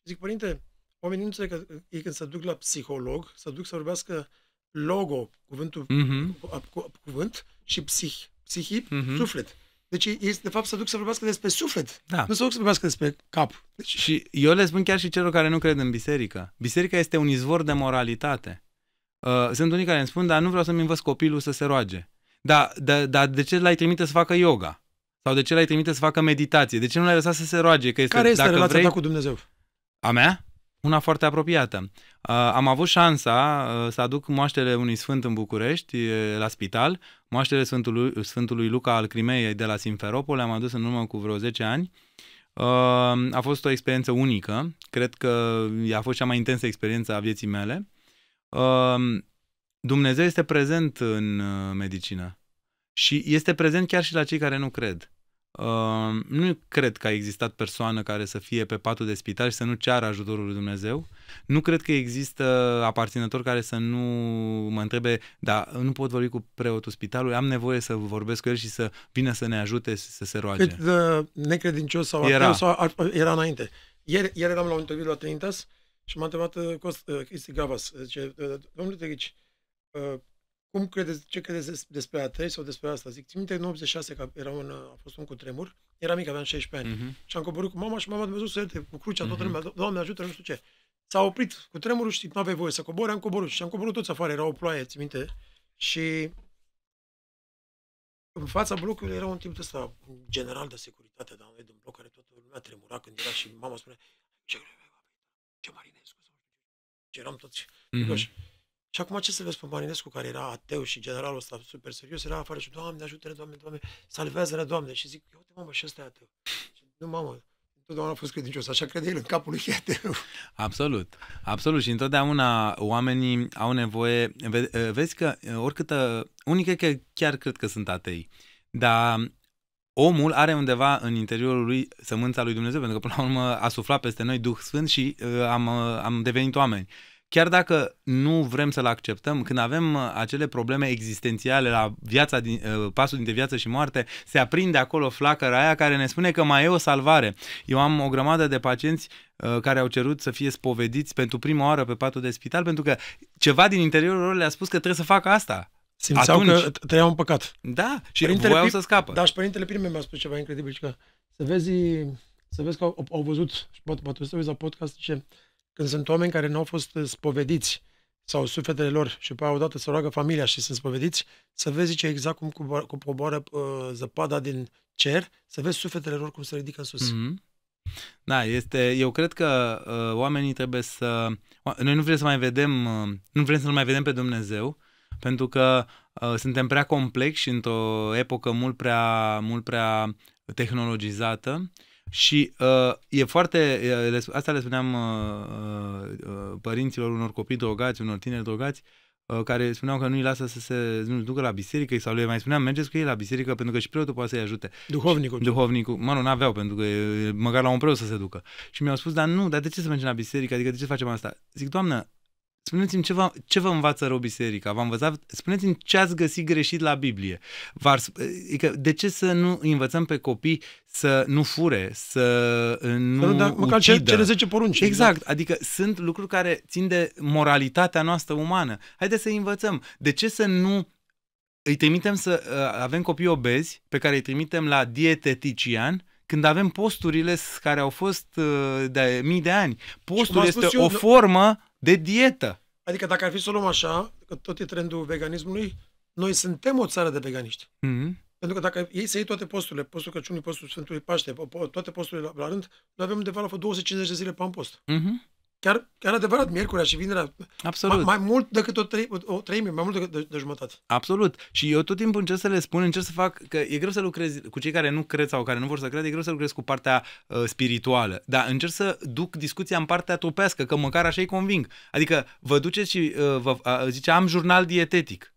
zic, părinte, oamenii nu înțeleg că ei când se duc la psiholog, se duc să vorbească logo, cuvântul, uh-huh. cu, cuvânt, și psih, psihi, uh-huh. suflet. Deci ei, de fapt, să duc să vorbească despre suflet. Da. Nu să duc să vorbească despre cap. Deci... Și eu le spun chiar și celor care nu cred în biserică. Biserica este un izvor de moralitate. Uh, sunt unii care îmi spun, dar nu vreau să-mi învăț copilul să se roage. Dar da, da, de ce l-ai trimite să facă yoga? Sau de ce l-ai trimite să facă meditație? De ce nu l-ai lăsat să se roage? Că este, Care este dacă relația vrei... ta cu Dumnezeu? A mea? Una foarte apropiată. Uh, am avut șansa uh, să aduc moaștele unui sfânt în București, uh, la spital, moaștele Sfântului, Sfântului Luca al Crimeei de la Simferopol, le-am adus în urmă cu vreo 10 ani. Uh, a fost o experiență unică, cred că a fost cea mai intensă experiență a vieții mele. Uh, Dumnezeu este prezent în uh, medicină și este prezent chiar și la cei care nu cred. Uh, nu cred că a existat persoană care să fie pe patul de spital și să nu ceară ajutorul lui Dumnezeu. Nu cred că există aparținător care să nu mă întrebe, dar nu pot vorbi cu preotul spitalului, am nevoie să vorbesc cu el și să vină să ne ajute să se roage. Cât de necredincios sau era. ateu sau era înainte. Ieri, ieri eram la un interviu la Trinitas și m-a întrebat uh, Cost, uh, Cristi Gavas, zice, uh, domnule Terici, uh, cum credeți, ce credeți despre atei sau despre asta? Zic, țin minte în 86, că era un, a fost un cutremur, era mic, aveam 16 ani. Uh-huh. Și am coborât cu mama și mama Dumnezeu să ierte cu crucea, uh-huh. toată mhm. lumea, Doamne ajută, nu știu ce. S-a oprit cu tremurul și nu aveai voie să cobori, am coborât și am coborât toți afară, era o ploaie, țin minte. Și în fața blocului era un tip ăsta, un general de securitate, dar noi din bloc care toată lumea tremura când era și mama spune ce, ce Marinescu, ce eram toți uh-huh. Și acum ce să vezi pe Marinescu, care era ateu și generalul ăsta super serios, era afară și, Doamne, ajută-ne, Doamne, Doamne, salvează-ne, Doamne. Și zic, uite, mamă, și ăsta e ateu. Și, nu, mamă, întotdeauna a fost credincios, așa crede el în capul lui ateu. Absolut, absolut. Și întotdeauna oamenii au nevoie, vezi că oricâtă, unii cred că chiar cred că sunt atei, dar omul are undeva în interiorul lui sămânța lui Dumnezeu, pentru că până la urmă a suflat peste noi Duh Sfânt și uh, am, uh, am devenit oameni chiar dacă nu vrem să-l acceptăm, când avem uh, acele probleme existențiale la viața din, uh, pasul dintre viață și moarte, se aprinde acolo flacăra aia care ne spune că mai e o salvare. Eu am o grămadă de pacienți uh, care au cerut să fie spovediți pentru prima oară pe patul de spital, pentru că ceva din interiorul lor le-a spus că trebuie să facă asta. Simțeau Atunci, că trăiau un păcat. Da, și părintele voiau să scapă. Da, și părintele prime mi-a spus ceva incredibil, că să vezi, să vezi că au, au văzut, și poate, poate să vezi la podcast, ce când sunt oameni care nu au fost spovediți sau sufletele lor și pe odată să roagă familia și sunt spovediți, să vezi ce exact cum coboară uh, zăpada din cer, să vezi sufletele lor cum se ridică în sus. Mm-hmm. Da, este, eu cred că uh, oamenii trebuie să... Noi nu vrem să mai vedem, uh, nu vrem să mai vedem pe Dumnezeu, pentru că uh, suntem prea complexi într-o epocă mult prea, mult prea tehnologizată și uh, e foarte, uh, asta le spuneam uh, uh, părinților unor copii drogați, unor tineri drogați, uh, care spuneau că nu-i lasă să se nu ducă la biserică sau le mai spuneam mergeți cu ei la biserică pentru că și preotul poate să-i ajute. Duhovnicul. Duhovnicul. Mă, nu, n-aveau pentru că măcar la un preot să se ducă. Și mi-au spus, dar nu, dar de ce să mergem la biserică? Adică de ce facem asta? Zic, doamnă, Spuneți-mi ce vă, ce vă învață rău biserica? V-a învățat? Spuneți-mi ce ați găsit greșit la Biblie. V-ar, adică de ce să nu învățăm pe copii să nu fure, să nu să nu, dar măcar ucidă? cele 10 porunci. Exact. exact. Adică sunt lucruri care țin de moralitatea noastră umană. Haideți să învățăm. De ce să nu îi trimitem să uh, avem copii obezi pe care îi trimitem la dietetician când avem posturile care au fost uh, de mii de ani. Postul este eu, o formă de dietă. Adică dacă ar fi să o luăm așa, că tot e trendul veganismului, noi suntem o țară de veganiști. Mm-hmm. Pentru că dacă ei să iei toate posturile, postul Crăciunului, postul Sfântului Paște, toate posturile la, la rând, noi avem undeva la 250 de zile pe an post. Mm-hmm. Chiar, chiar adevărat, miercurea și vinerea. Absolut. Mai, mai mult decât o, trei, o treime, mai mult decât de, de jumătate. Absolut. Și eu tot timpul încerc să le spun, încerc să fac, că e greu să lucrez cu cei care nu cred sau care nu vor să cred, e greu să lucrez cu partea uh, spirituală. Dar încerc să duc discuția în partea trupească, că măcar așa îi conving. Adică vă duceți și uh, vă, uh, zice, am jurnal dietetic.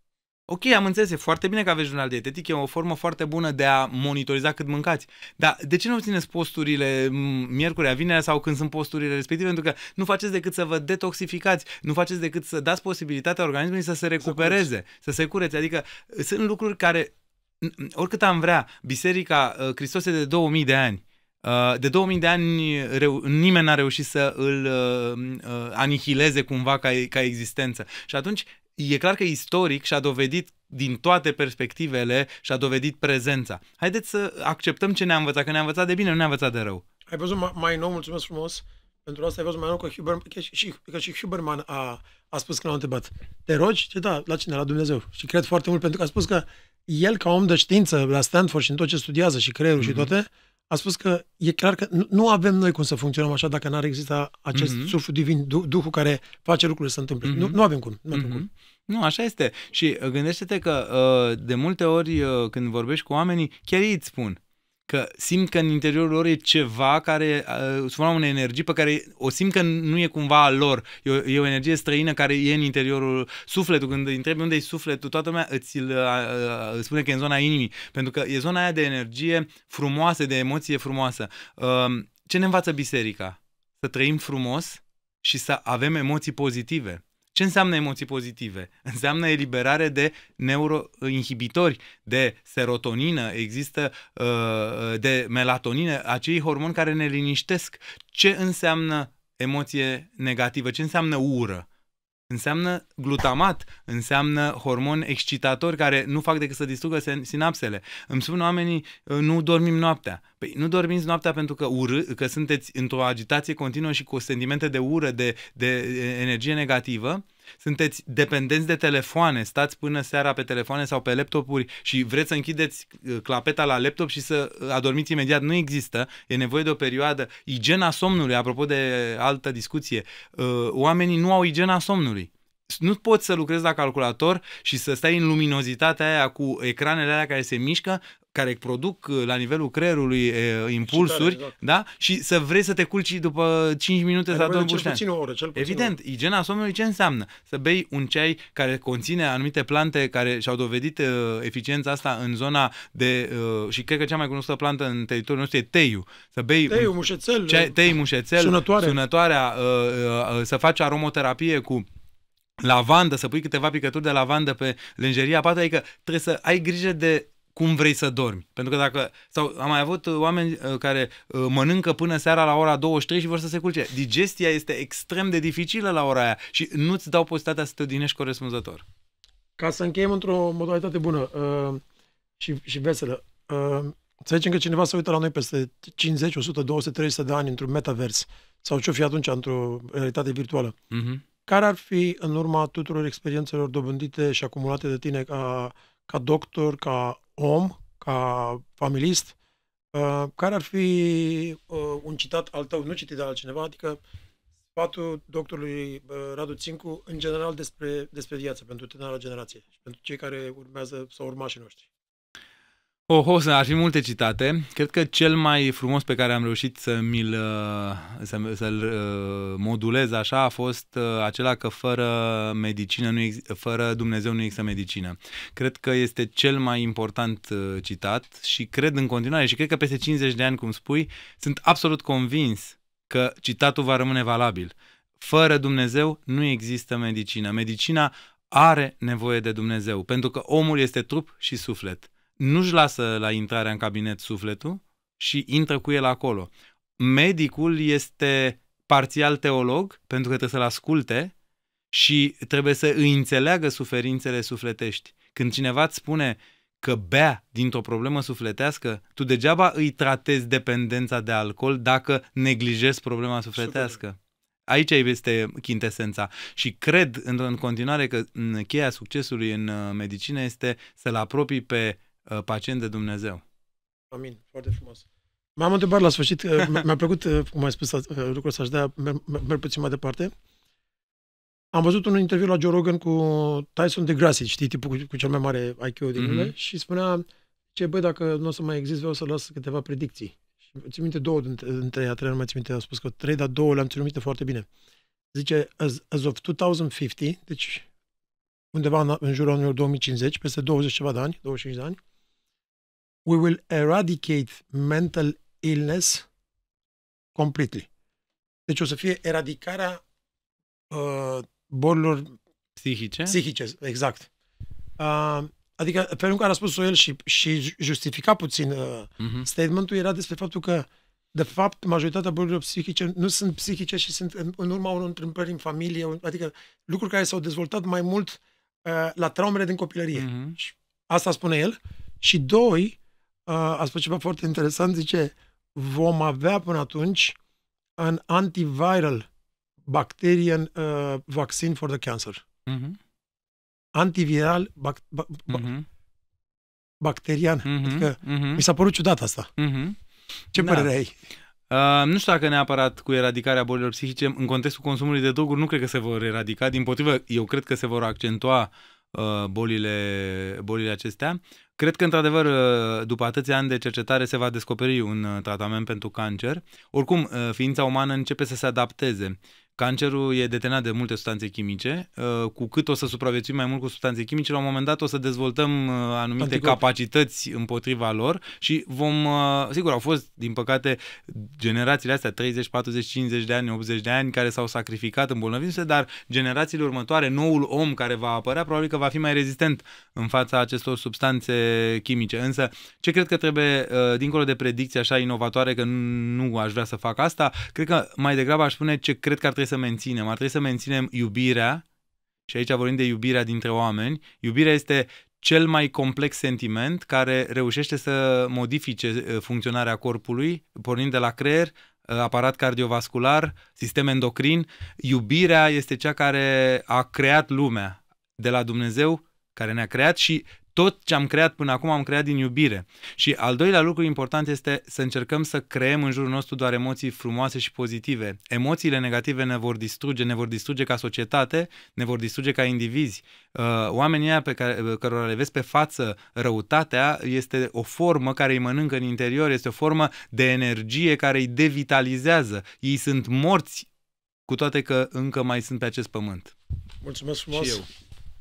Ok, am înțeles, e foarte bine că aveți jurnal dietetic, e o formă foarte bună de a monitoriza cât mâncați. Dar de ce nu țineți posturile miercurea, vinerea sau când sunt posturile respective? Pentru că nu faceți decât să vă detoxificați, nu faceți decât să dați posibilitatea organismului să se recupereze, să, să se curețe. Adică sunt lucruri care, oricât am vrea, Biserica uh, Hristos e de 2000 de ani, uh, de 2000 de ani nimeni n-a reușit să îl uh, anihileze cumva ca, ca existență. Și atunci e clar că istoric și-a dovedit din toate perspectivele și-a dovedit prezența. Haideți să acceptăm ce ne-a învățat, că ne-a învățat de bine, nu ne-a învățat de rău. Ai văzut mai nou, mulțumesc frumos, pentru asta ai văzut mai nou că, Huber, că, și, că și Huberman a, a spus când l-a întrebat. Te rogi? Ce da, la cine? La Dumnezeu. Și cred foarte mult pentru că a spus că el, ca om de știință, la Stanford și în tot ce studiază și creierul mm-hmm. și mhm. toate, a spus că e clar că nu, nu avem noi cum să funcționăm așa dacă n-ar exista acest mm-hmm. suflu divin, du- Duhul care face lucrurile să întâmple. Mm-hmm. Nu, nu avem cum. Nu avem mm-hmm. cum. Nu, așa este. Și uh, gândește-te că uh, de multe ori uh, când vorbești cu oamenii, chiar ei îți spun că simt că în interiorul lor e ceva care uh, se unei energii pe care o simt că nu e cumva a lor. E o, e o energie străină care e în interiorul sufletul. Când îi întrebi unde e sufletul, toată lumea îți îl, uh, spune că e în zona inimii. Pentru că e zona aia de energie frumoasă, de emoție frumoasă. Uh, ce ne învață biserica? Să trăim frumos și să avem emoții pozitive. Ce înseamnă emoții pozitive? Înseamnă eliberare de neuroinhibitori, de serotonină, există uh, de melatonină, acei hormoni care ne liniștesc. Ce înseamnă emoție negativă? Ce înseamnă ură? Înseamnă glutamat, înseamnă hormoni excitatori care nu fac decât să distrugă sinapsele. Îmi spun oamenii, uh, nu dormim noaptea. Păi nu dormiți noaptea pentru că, ură, că sunteți într-o agitație continuă și cu sentimente de ură, de, de energie negativă, sunteți dependenți de telefoane, stați până seara pe telefoane sau pe laptopuri și vreți să închideți uh, clapeta la laptop și să adormiți imediat, nu există. E nevoie de o perioadă. Igiena somnului, apropo de altă discuție, uh, oamenii nu au igiena somnului nu poți să lucrezi la calculator și să stai în luminozitatea aia cu ecranele alea care se mișcă care produc uh, la nivelul creierului e, impulsuri, exact. da? Și să vrei să te culci după 5 minute să adormi cel puțin o oră, cel puțin Evident, o oră. igiena somnului ce înseamnă? Să bei un ceai care conține anumite plante care și-au dovedit uh, eficiența asta în zona de uh, și cred că cea mai cunoscută plantă în teritoriul nostru e teiu. Să bei teiu, mușețel, ceai, tei, mușețel, sunătoare. sunătoarea, uh, uh, să faci aromoterapie cu lavandă, să pui câteva picături de lavandă pe lenjeria patru, adică trebuie să ai grijă de cum vrei să dormi. Pentru că dacă, sau am mai avut oameni uh, care uh, mănâncă până seara la ora 23 și vor să se culce. Digestia este extrem de dificilă la ora aia și nu-ți dau posibilitatea să te odinești corespunzător. Ca să încheiem într-o modalitate bună uh, și, și veselă, uh, Să zicem că cineva se uită la noi peste 50, 100, 200, 300 de ani într-un metavers sau ce-o fi atunci într-o realitate virtuală. Mhm. Care ar fi, în urma tuturor experiențelor dobândite și acumulate de tine ca, ca doctor, ca om, ca familist, uh, care ar fi uh, un citat al tău, nu citit de altcineva, adică sfatul doctorului uh, Radu Țincu, în general, despre, despre viață, pentru tânăra generație și pentru cei care urmează sau urmașii noștri. Oh, oh, ar fi multe citate. Cred că cel mai frumos pe care am reușit să mi-l, uh, să, să-l uh, modulez așa a fost uh, acela că fără medicină, nu ex- fără Dumnezeu nu există medicină. Cred că este cel mai important citat și cred în continuare și cred că peste 50 de ani, cum spui, sunt absolut convins că citatul va rămâne valabil. Fără Dumnezeu nu există medicină. Medicina are nevoie de Dumnezeu, pentru că omul este trup și suflet nu-și lasă la intrarea în cabinet sufletul și intră cu el acolo. Medicul este parțial teolog, pentru că trebuie să-l asculte și trebuie să îi înțeleagă suferințele sufletești. Când cineva îți spune că bea dintr-o problemă sufletească, tu degeaba îi tratezi dependența de alcool dacă neglijezi problema sufletească. Super. Aici este chintesența și cred în, în continuare că cheia succesului în uh, medicină este să-l apropii pe Uh, pacient de Dumnezeu. Amin. Foarte frumos. M-am întrebat la sfârșit, uh, mi-a plăcut, uh, cum ai spus, lucrul ăsta, aș de merg puțin mai departe. Am văzut un interviu la Joe Rogan cu Tyson DeGrassi, știi, tipul cu, cu cel mai mare IQ din mm-hmm. lume, și spunea, ce băi, dacă nu o să mai exist, vreau să las câteva predicții. Și țin minte două dintre, dintre ea, trei, nu mai țin minte, au spus că trei, dar două le-am ținut minte foarte bine. Zice, as, as of 2050, deci undeva în, în jurul anului 2050, peste 20 ceva de ani, 25 de ani, we will eradicate mental illness completely. Deci o să fie eradicarea uh, bolilor psihice. Psihice, exact. Uh, adică felul în care a spus-o el și, și justifica puțin uh, uh-huh. statementul era despre faptul că de fapt, majoritatea bolilor psihice nu sunt psihice și sunt în, în urma unor întâmplări în familie, adică lucruri care s-au dezvoltat mai mult uh, la traumele din copilărie. Uh-huh. Și asta spune el. Și doi, uh, a spus ceva foarte interesant, zice, vom avea până atunci un antiviral bacterian uh, vaccine for the cancer. Uh-huh. Antiviral bac, ba, ba, uh-huh. bacterian. Uh-huh. Adică uh-huh. mi s-a părut ciudat asta. Uh-huh. Ce da. părere ai? Uh, nu știu dacă neapărat cu eradicarea bolilor psihice, în contextul consumului de droguri, nu cred că se vor eradica. Din potrivă, eu cred că se vor accentua uh, bolile, bolile acestea. Cred că, într-adevăr, uh, după atâția ani de cercetare se va descoperi un uh, tratament pentru cancer. Oricum, uh, ființa umană începe să se adapteze Cancerul e detenat de multe substanțe chimice. Uh, cu cât o să supraviețuim mai mult cu substanțe chimice, la un moment dat o să dezvoltăm uh, anumite Anticorp. capacități împotriva lor și vom, uh, sigur, au fost, din păcate, generațiile astea, 30, 40, 50 de ani, 80 de ani, care s-au sacrificat îmbolnăvindu-se, dar generațiile următoare, noul om care va apărea, probabil că va fi mai rezistent în fața acestor substanțe chimice. Însă, ce cred că trebuie, dincolo de predicții așa inovatoare, că nu aș vrea să fac asta, cred că mai degrabă aș spune ce cred că ar trebui trebui să menținem? Ar trebui să menținem iubirea, și aici vorbim de iubirea dintre oameni. Iubirea este cel mai complex sentiment care reușește să modifice uh, funcționarea corpului, pornind de la creier, uh, aparat cardiovascular, sistem endocrin. Iubirea este cea care a creat lumea de la Dumnezeu, care ne-a creat și tot ce am creat până acum am creat din iubire. Și al doilea lucru important este să încercăm să creăm în jurul nostru doar emoții frumoase și pozitive. Emoțiile negative ne vor distruge, ne vor distruge ca societate, ne vor distruge ca indivizi. Uh, oamenii aia pe care, uh, cărora le vezi pe față răutatea este o formă care îi mănâncă în interior, este o formă de energie care îi devitalizează. Ei sunt morți cu toate că încă mai sunt pe acest pământ. Mulțumesc frumos! Și eu.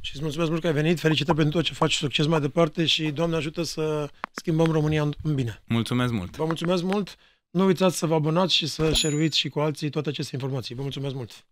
Și îți mulțumesc mult că ai venit. Felicitări pentru tot ce faci, succes mai departe și Doamne ajută să schimbăm România în bine. Mulțumesc mult! Vă mulțumesc mult! Nu uitați să vă abonați și să share și cu alții toate aceste informații. Vă mulțumesc mult!